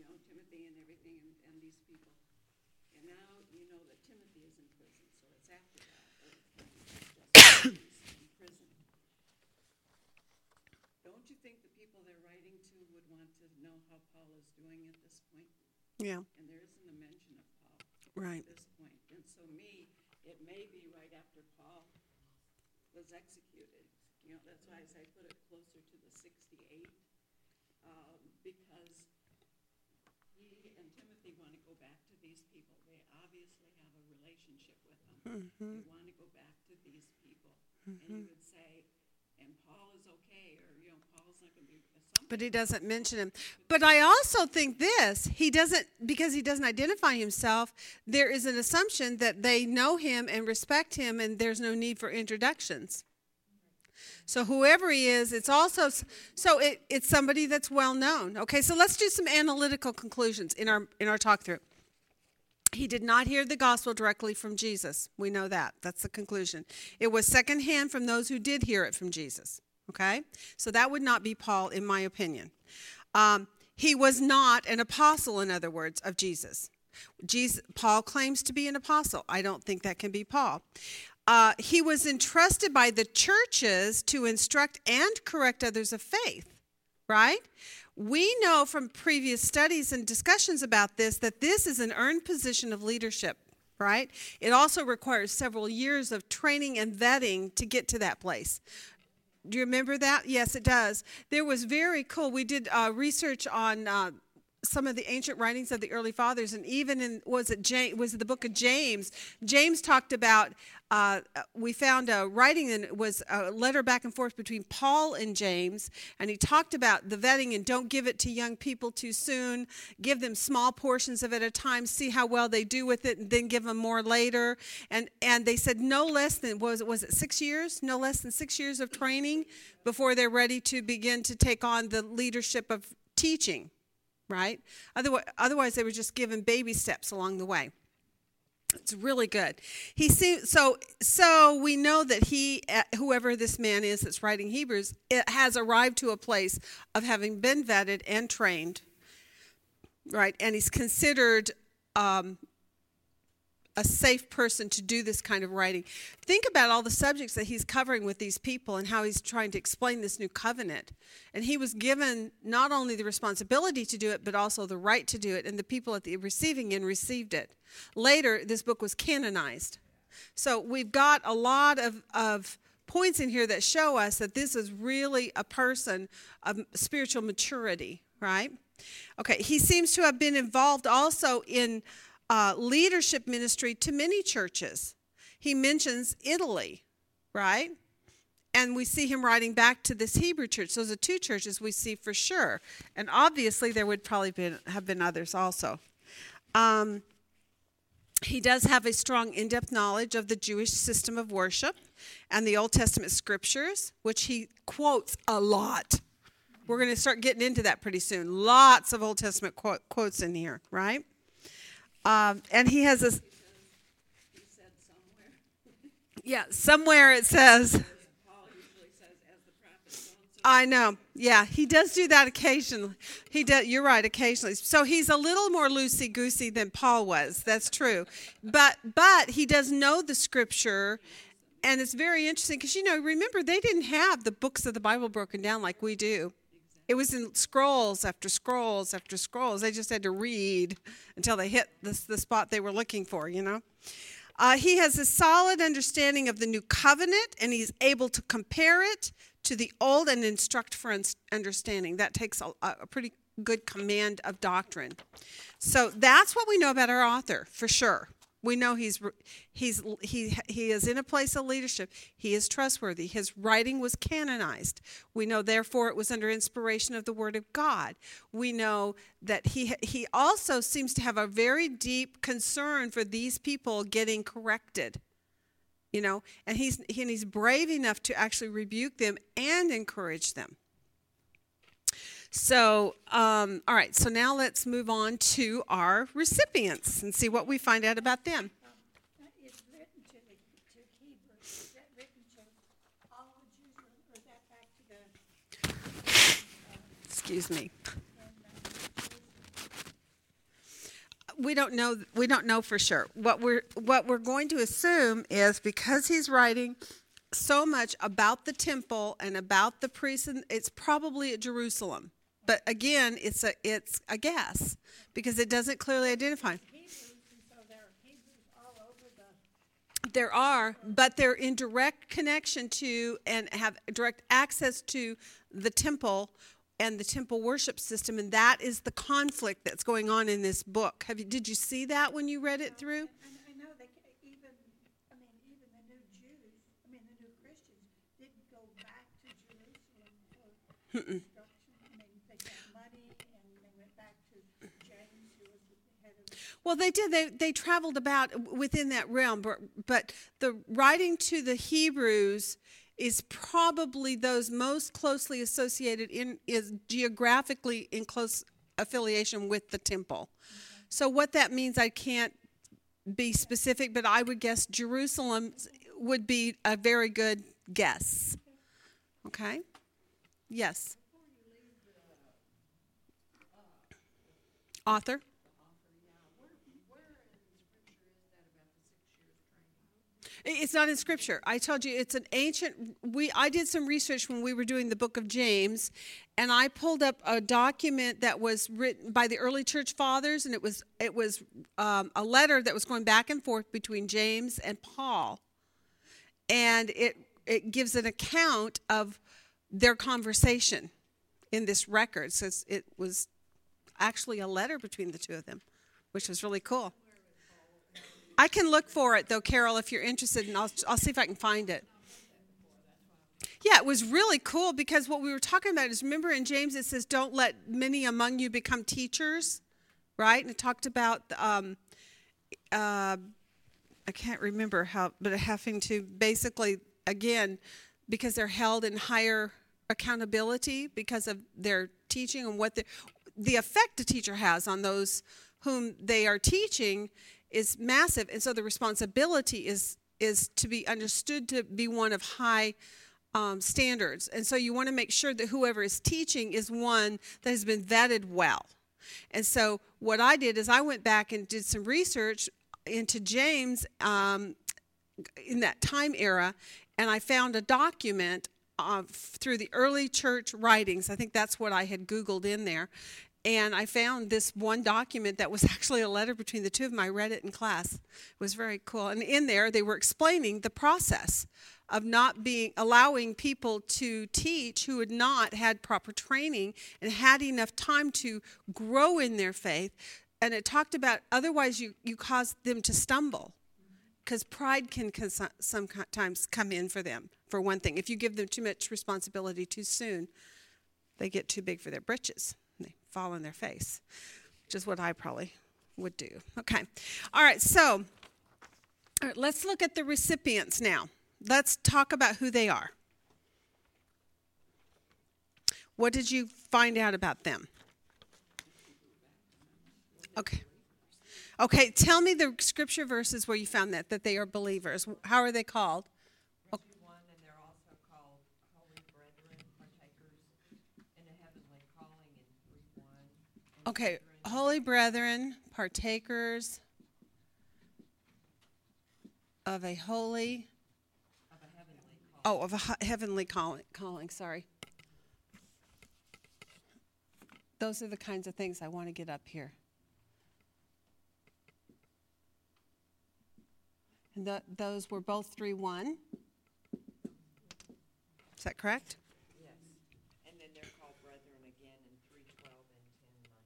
you know, Timothy and everything and, and these people. And now you know that Timothy is in prison, so it's after that. but it's not just he's in prison. Don't you think the people they're writing to would want to know how Paul is doing at this point? Yeah. And there isn't a mention of Paul Right. at this point. And so me, it may be right after Paul was executed. You know, that's why I say put it closer to the sixty-eight, um, because Timothy want to go back to these people. They obviously have a relationship with them. Mm-hmm. They want to go back to these people. And you mm-hmm. would say, and Paul is okay, or, you know, Paul's not going to be, something But he doesn't mention him. But I also think this he doesn't, because he doesn't identify himself, there is an assumption that they know him and respect him, and there's no need for introductions. So whoever he is, it's also so it, it's somebody that's well known. Okay, so let's do some analytical conclusions in our in our talk through. He did not hear the gospel directly from Jesus. We know that. That's the conclusion. It was secondhand from those who did hear it from Jesus. Okay? So that would not be Paul, in my opinion. Um, he was not an apostle, in other words, of Jesus. Jesus. Paul claims to be an apostle. I don't think that can be Paul. Uh, he was entrusted by the churches to instruct and correct others of faith, right? We know from previous studies and discussions about this that this is an earned position of leadership, right? It also requires several years of training and vetting to get to that place. Do you remember that? Yes, it does. There was very cool. We did uh, research on uh, some of the ancient writings of the early fathers, and even in was it James, was it the book of James? James talked about. Uh, we found a writing and it was a letter back and forth between Paul and James, and he talked about the vetting and don't give it to young people too soon. Give them small portions of it at a time, see how well they do with it, and then give them more later. And and they said no less than was was it six years? No less than six years of training before they're ready to begin to take on the leadership of teaching right? Otherwise, otherwise they were just given baby steps along the way. It's really good. He seems so. So we know that he, uh, whoever this man is that's writing Hebrews, it has arrived to a place of having been vetted and trained, right? And he's considered um, a safe person to do this kind of writing. Think about all the subjects that he's covering with these people and how he's trying to explain this new covenant. And he was given not only the responsibility to do it, but also the right to do it. And the people at the receiving end received it. Later, this book was canonized. So we've got a lot of, of points in here that show us that this is really a person of spiritual maturity, right? Okay, he seems to have been involved also in uh, leadership ministry to many churches. He mentions Italy, right? And we see him writing back to this Hebrew church. Those are two churches we see for sure. And obviously, there would probably been, have been others also. Um, he does have a strong in depth knowledge of the Jewish system of worship and the Old Testament scriptures, which he quotes a lot. We're going to start getting into that pretty soon. Lots of Old Testament quote, quotes in here, right? Um, and he has this. Yeah, somewhere it says. I know. Yeah, he does do that occasionally. He does. You're right, occasionally. So he's a little more loosey goosey than Paul was. That's true. But but he does know the scripture, and it's very interesting because you know remember they didn't have the books of the Bible broken down like we do. It was in scrolls after scrolls after scrolls. They just had to read until they hit the, the spot they were looking for. You know. Uh, he has a solid understanding of the new covenant and he's able to compare it to the old and instruct for un- understanding. That takes a, a pretty good command of doctrine. So that's what we know about our author for sure. We know he's he's he he is in a place of leadership. He is trustworthy. His writing was canonized. We know therefore it was under inspiration of the word of God. We know that he he also seems to have a very deep concern for these people getting corrected. You know, and he's and he's brave enough to actually rebuke them and encourage them. So, um, all right, so now let's move on to our recipients and see what we find out about them. Excuse me. We don't know. We don't know for sure. What we're what we're going to assume is because he's writing so much about the temple and about the priests, it's probably at Jerusalem. But again, it's a it's a guess because it doesn't clearly identify. Hebrews, so there are Hebrews all over the, There are, but they're in direct connection to and have direct access to the temple and the temple worship system, and that is the conflict that's going on in this book. Have you? Did you see that when you read it through? and I know they, ca- even, I mean, even the new Jews, I mean, the new Christians didn't go back to Jerusalem for instruction. I mean, they got money and they went back to James, who was the head of the Well, they did. They they traveled about within that realm, but, but the writing to the Hebrews is probably those most closely associated in is geographically in close affiliation with the temple. So what that means, I can't be specific, but I would guess Jerusalem would be a very good guess. Okay. Yes. Author. It's not in scripture. I told you it's an ancient we I did some research when we were doing the book of James and I pulled up a document that was written by the early church fathers and it was it was um, a letter that was going back and forth between James and Paul. And it it gives an account of their conversation in this record. So it was actually a letter between the two of them, which was really cool. I can look for it though, Carol, if you're interested, and I'll, I'll see if I can find it. Yeah, it was really cool because what we were talking about is remember in James it says, "Don't let many among you become teachers," right? And it talked about um, uh, I can't remember how, but having to basically again because they're held in higher accountability because of their teaching and what the the effect a teacher has on those whom they are teaching is massive. And so the responsibility is is to be understood to be one of high um, standards. And so you want to make sure that whoever is teaching is one that has been vetted well. And so what i did is i went back and did some research into james um, in that time era and i found a document uh, through the early church writings. I think that's what i had googled in there and I found this one document that was actually a letter between the two of them. I read it in class. It was very cool. And in there, they were explaining the process of not being allowing people to teach who had not had proper training and had enough time to grow in their faith. And it talked about otherwise you you cause them to stumble because pride can cons- sometimes come in for them. For one thing, if you give them too much responsibility too soon, they get too big for their britches fall on their face, which is what I probably would do. Okay. All right. So all right, let's look at the recipients now. Let's talk about who they are. What did you find out about them? Okay. Okay, tell me the scripture verses where you found that, that they are believers. How are they called? One, and they're also called holy brethren, partakers in a heavenly calling in three one. and Okay, holy brethren, partakers of a holy, oh, of a heavenly calling, calling, sorry. Those are the kinds of things I want to get up here. And tho- those were both 3 1. Is that correct? Yes, and then they're called brethren again in three twelve and ten nineteen.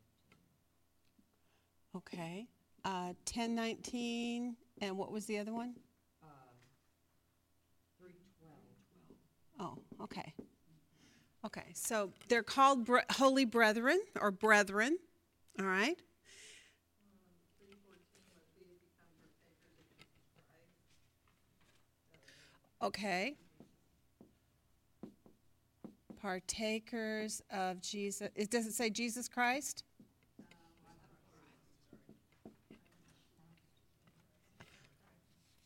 Okay. Uh, 1019, and what was the other one? Uh. Oh, okay. Okay, so they're called bre- holy brethren or brethren, all right? Okay. Partakers of Jesus. It does it say Jesus Christ?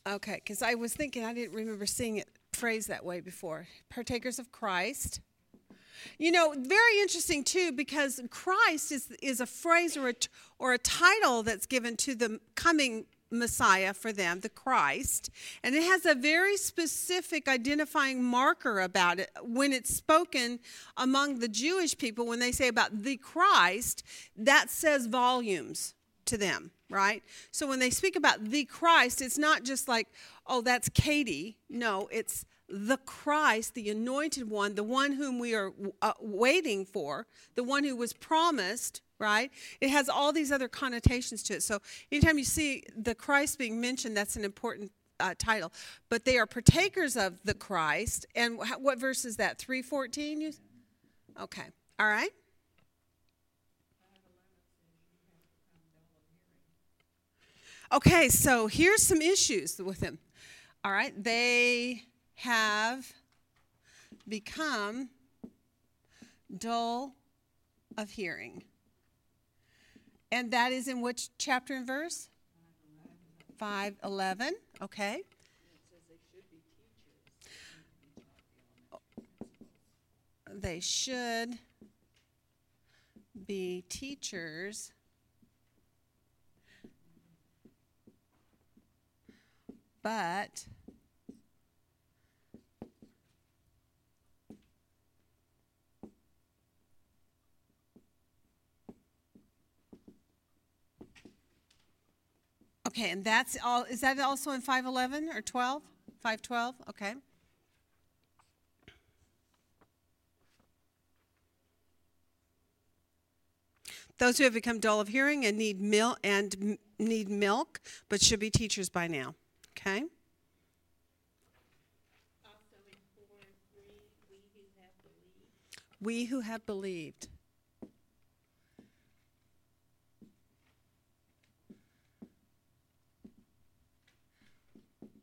Okay, because I was thinking I didn't remember seeing it phrased that way before. Partakers of Christ. You know, very interesting too, because Christ is is a phrase or a or a title that's given to the coming Messiah for them, the Christ, and it has a very specific identifying marker about it when it's spoken among the Jewish people. When they say about the Christ, that says volumes to them, right? So when they speak about the Christ, it's not just like, oh, that's Katie. No, it's the Christ, the anointed one, the one whom we are uh, waiting for, the one who was promised, right? It has all these other connotations to it. So anytime you see the Christ being mentioned, that's an important uh, title. But they are partakers of the Christ. And wh- what verse is that? 314? You? Okay. All right. Okay, so here's some issues with them. All right, they have become dull of hearing. And that is in which chapter and verse? 511. Okay. They should be teachers. But Okay, and that's all is that also in 511 or 12? 512? Okay. Those who have become dull of hearing and need milk and need milk but should be teachers by now. Okay. We who have believed. We who have believed.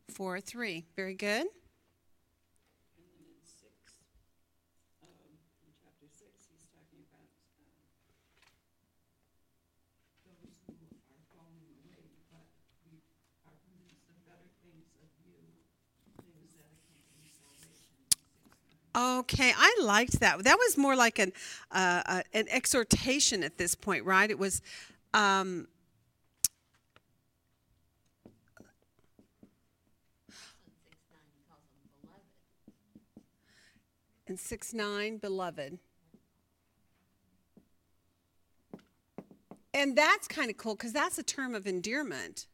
Four, three. Very good. And then in six, um, in chapter six, he's talking about, um, those who are falling away, but we are convinced of better things of you, things that accompany salvation, six, nine. Okay, I liked that. That was more like an uh, uh, an exhortation at this point, right? It was. Um, in six, nine, he calls them beloved. 6 9, beloved. And that's kind of cool because that's a term of endearment,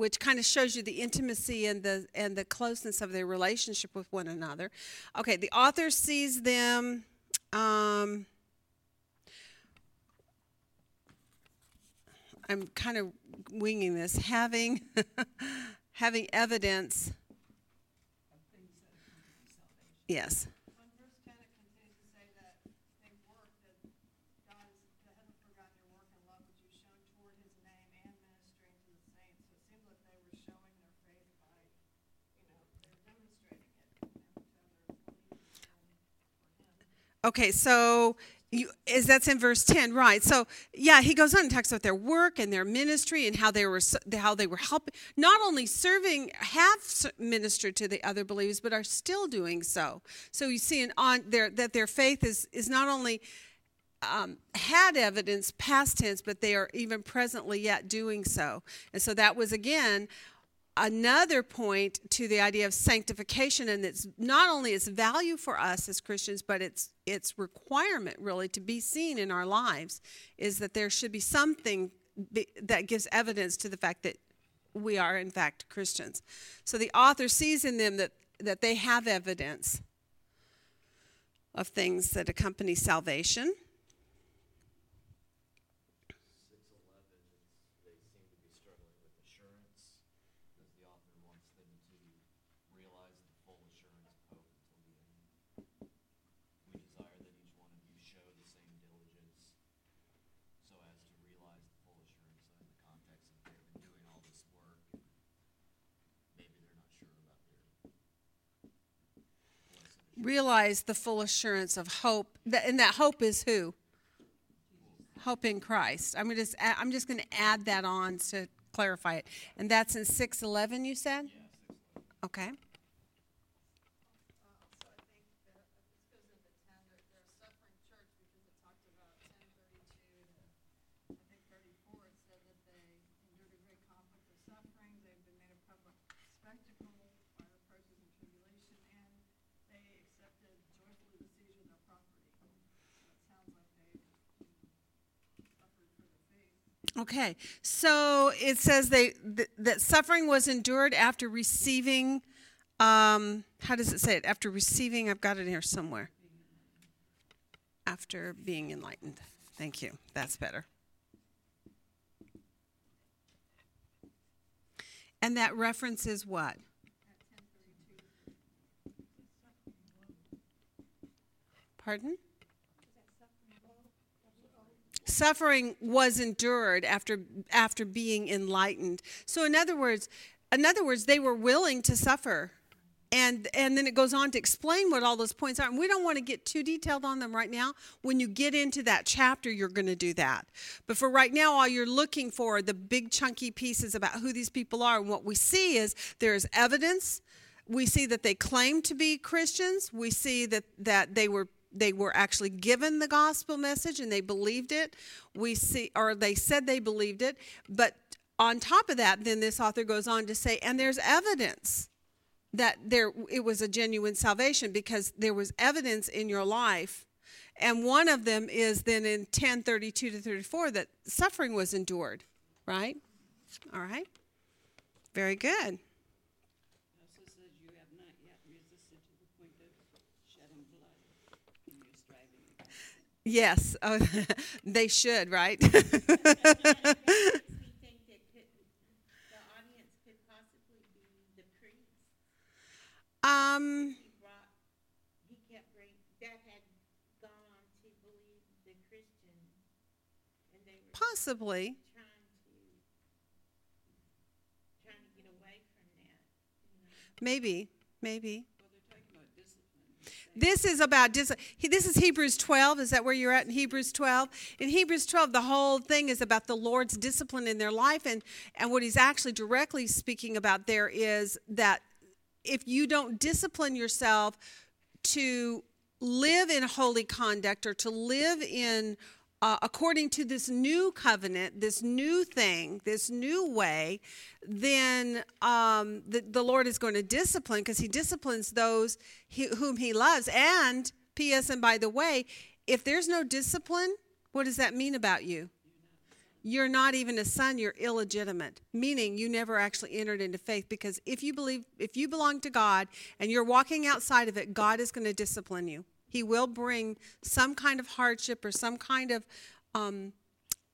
which kind of shows you the intimacy and the and the closeness of their relationship with one another. Okay, the author sees them. Um, I'm kind of winging this. Having having evidence. Yes. When verse ten, it continues to say that they work, that God is, that heaven forgot their work and love which you've shown toward his name and ministering to the saints. So it seemed like they were showing their faith by, you know, they were demonstrating it, you know, to others, believing in for him. Okay, so you, is that's in verse 10, right? So yeah, he goes on and talks about their work and their ministry and how they were how they were helping, not only serving, have ministered to the other believers, but are still doing so. So you see, in, on their that their faith is is not only um, had evidence past tense, but they are even presently yet doing so. And so that was again another point to the idea of sanctification and it's not only its value for us as Christians, but its its requirement really to be seen in our lives is that there should be something that gives evidence to the fact that we are in fact Christians. So the author sees in them that that they have evidence of things that accompany salvation. Six eleven, they seem to be struggling with assurance, because the author wants them to realize the full assurance of hope until the end. We desire that each one of you show the same diligence, so as to realize the full assurance So in the context of they've been doing all this work, and maybe they're not sure about their blessed assurance. Realize the full assurance of hope and that hope is who? Hope in christ. I'm just i'm just going to add that on to clarify it. And that's in 611 you said? Okay Uh, also, I think that, uh, this goes into ten, they're, they're a suffering church because it talked about ten thirty-two to, I think thirty-four, it said that they endured a great conflict of suffering, they've been made a public spectacle by reproaches and tribulation, and they accepted joyfully the seizure of their property. So it sounds like they, you know, suffered for their faith. Okay so it says they th- that suffering was endured after receiving um how does it say it? After receiving i've got it here somewhere. After being enlightened. Thank you. That's better. And that reference is what? Pardon? Suffering was endured after after being enlightened. So in other words, in other words, they were willing to suffer. And and then it goes on to explain what all those points are. And we don't want to get too detailed on them right now. When you get into that chapter, you're going to do that. But for right now, all you're looking for are the big chunky pieces about who these people are. And what we see is there is evidence we see that they claim to be Christians. We see that, that they were they were actually given the gospel message and they believed it. We see or they said they believed it. But on top of that, then this author goes on to say, and there's evidence that there it was a genuine salvation because there was evidence in your life. And one of them is then in 1032 to 34 that suffering was endured, right? All right. Very good. It also says you have not yet resisted to the point of shedding blood in your striving against sin. Yes, oh, they should, right? we think that could, the audience could possibly be the priest. um, He brought, he kept bring, that had gone on to Um, believe the Christian, and they were possibly. Maybe, to, This is about dis- this is Hebrews 12. Is that where you're at in Hebrews 12? In Hebrews 12, the whole thing is about the Lord's discipline in their life, and and what he's actually directly speaking about there is that if you don't discipline yourself to live in holy conduct or to live in uh, according to this new covenant, this new thing, this new way, then um, the, the Lord is going to discipline because He disciplines those he, whom He loves. And, P.S., and by the way, if there's no discipline, what does that mean about you? You're not even a son, you're illegitimate, meaning you never actually entered into faith because if you believe, if you belong to God and you're walking outside of it, God is going to discipline you. He will bring some kind of hardship or some kind of um,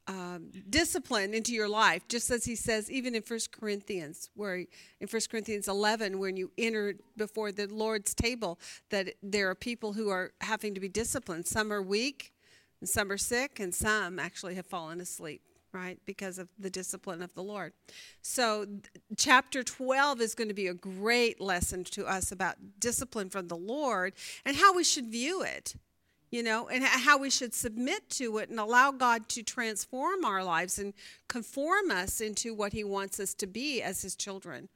um, discipline into your life, just as he says, even in 1 Corinthians, where in 1 Corinthians 11, when you enter before the Lord's table, that there are people who are having to be disciplined. Some are weak, and some are sick, and some actually have fallen asleep, right, because of the discipline of the Lord. So, chapter 12 is going to be a great lesson to us about discipline from the Lord and how we should view it you know, and how we should submit to it and allow God to transform our lives and conform us into what He wants us to be as His children.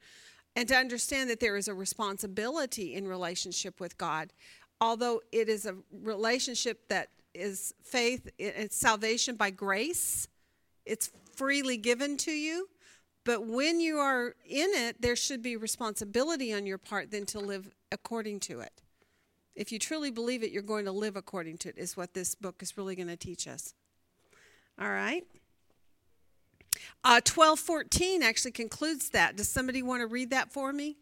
And to understand that there is a responsibility in relationship with God. Although it is a relationship that is faith, it's salvation by grace, it's freely given to you. But when you are in it, there should be responsibility on your part then to live according to it. If you truly believe it, you're going to live according to it, is what this book is really going to teach us. All right? Uh, 1214 actually concludes that. Does somebody want to read that for me?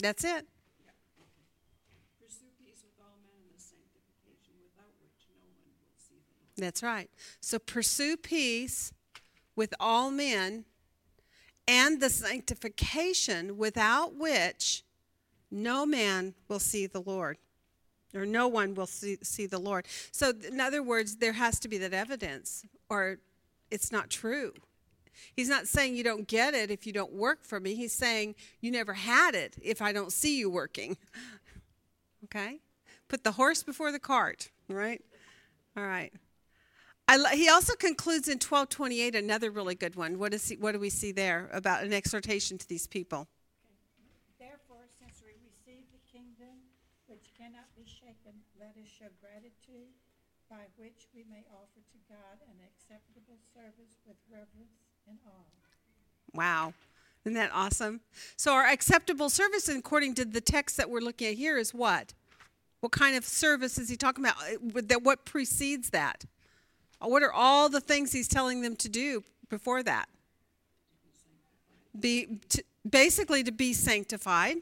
That's it. Pursue peace with all men and the sanctification without which no one will see the Lord. That's right. So pursue peace with all men and the sanctification without which no man will see the Lord. Or no one will see, see the Lord. So, in other words, there has to be that evidence, or it's not true. He's not saying you don't get it if you don't work for me. He's saying you never had it if I don't see you working. Okay? Put the horse before the cart, right? All right. I, he also concludes in 1228 another really good one. What, is he, what do we see there about an exhortation to these people? Therefore, since we receive the kingdom which cannot be shaken, let us show gratitude by which we may offer to God an acceptable service with reverence and awe. Wow. Isn't that awesome? So, our acceptable service, according to the text that we're looking at here, is what? What kind of service is he talking about? That- What precedes that? What are all the things he's telling them to do before that? Be to, basically to be sanctified.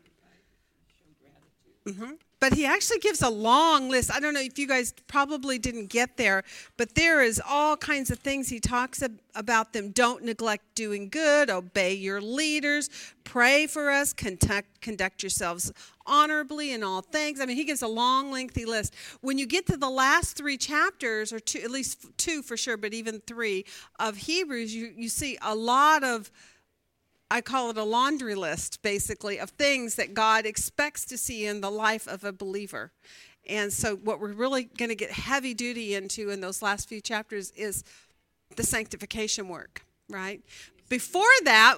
Mm hmm But he actually gives a long list. I don't know if you guys probably didn't get there, but there is all kinds of things he talks ab- about them. Don't neglect doing good, obey your leaders, pray for us, conduct, conduct yourselves honorably in all things. I mean, he gives a long, lengthy list. When you get to the last three chapters, or two, at least two for sure, but even three of Hebrews, you, you see a lot of I call it a laundry list, basically, of things that God expects to see in the life of a believer. And so, what we're really going to get heavy duty into in those last few chapters is the sanctification work, right? Before that,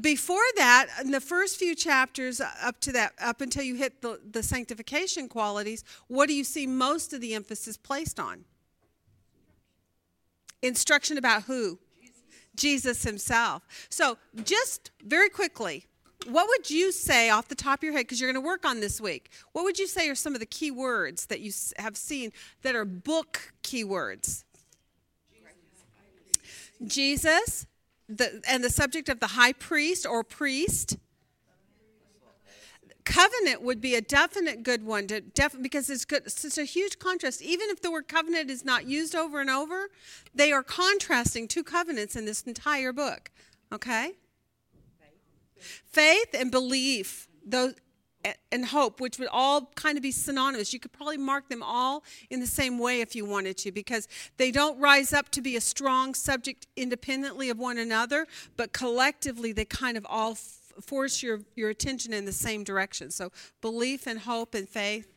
before that, in the first few chapters uh, up to that, up until you hit the, the sanctification qualities, what do you see most of the emphasis placed on? Instruction about who? Jesus himself. So, just very quickly, what would you say off the top of your head, because you're going to work on this week, what would you say are some of the key words that you have seen that are book keywords? Jesus, the, and the subject of the high priest or priest, Covenant would be a definite good one to def- because it's good. It's such a huge contrast. Even if the word covenant is not used over and over, they are contrasting two covenants in this entire book. Okay? Faith and belief, those and hope, which would all kind of be synonymous. You could probably mark them all in the same way if you wanted to, because they don't rise up to be a strong subject independently of one another, but collectively they kind of all force your, your attention in the same direction. So belief and hope and faith.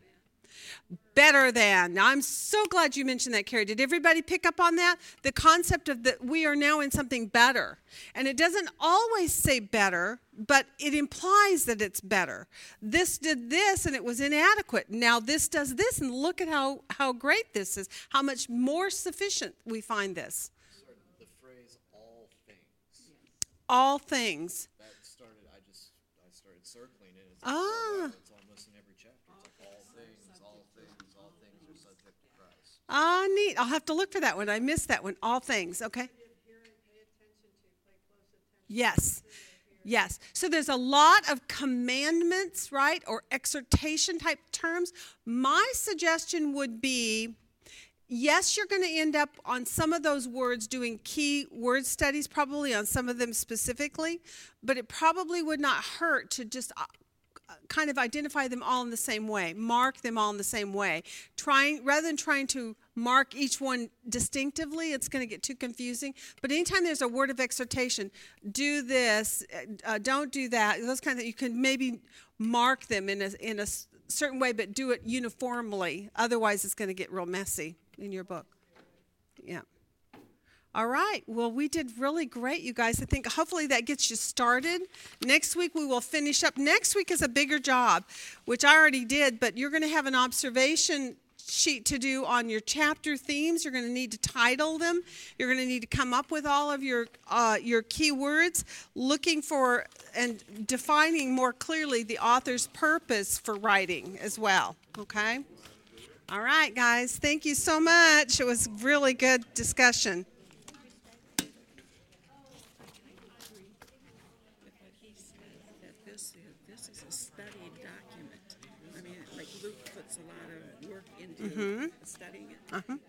Better than. Now, I'm so glad you mentioned that, Carrie. Did everybody pick up on that? The concept of that we are now in something better. And it doesn't always say better, but it implies that it's better. This did this and it was inadequate. Now this does this, and look at how, how great this is, how much more sufficient we find this. Sorry, the phrase "all things" All things. that started. I just I started circling it. It's, Ah. it's almost in every chapter. It's like all things, all things, all things are subject to Christ. Ah, neat. I'll have to look for that one. I missed that one. All things. Okay. Yes. Yes. So there's a lot of commandments, right? Or exhortation type terms. My suggestion would be yes, you're going to end up on some of those words doing key word studies, probably on some of them specifically, but it probably would not hurt to just uh, kind of identify them all in the same way, mark them all in the same way. Trying rather than trying to mark each one distinctively, it's going to get too confusing. But anytime there's a word of exhortation, do this, uh, don't do that. Those kind of you can maybe mark them in a in a certain way, but do it uniformly. Otherwise, it's going to get real messy in your book. Yeah. All right. Well, we did really great, you guys. I think hopefully that gets you started. Next week we will finish up. Next week is a bigger job, which I already did, but you're going to have an observation sheet to do on your chapter themes. You're going to need to title them. You're going to need to come up with all of your uh, your keywords, looking for and defining more clearly the author's purpose for writing as well. Okay. All right, guys. Thank you so much. It was really good discussion. with what he said, that this is, this is a studied document. I mean, like Luke puts a lot of into studying it. And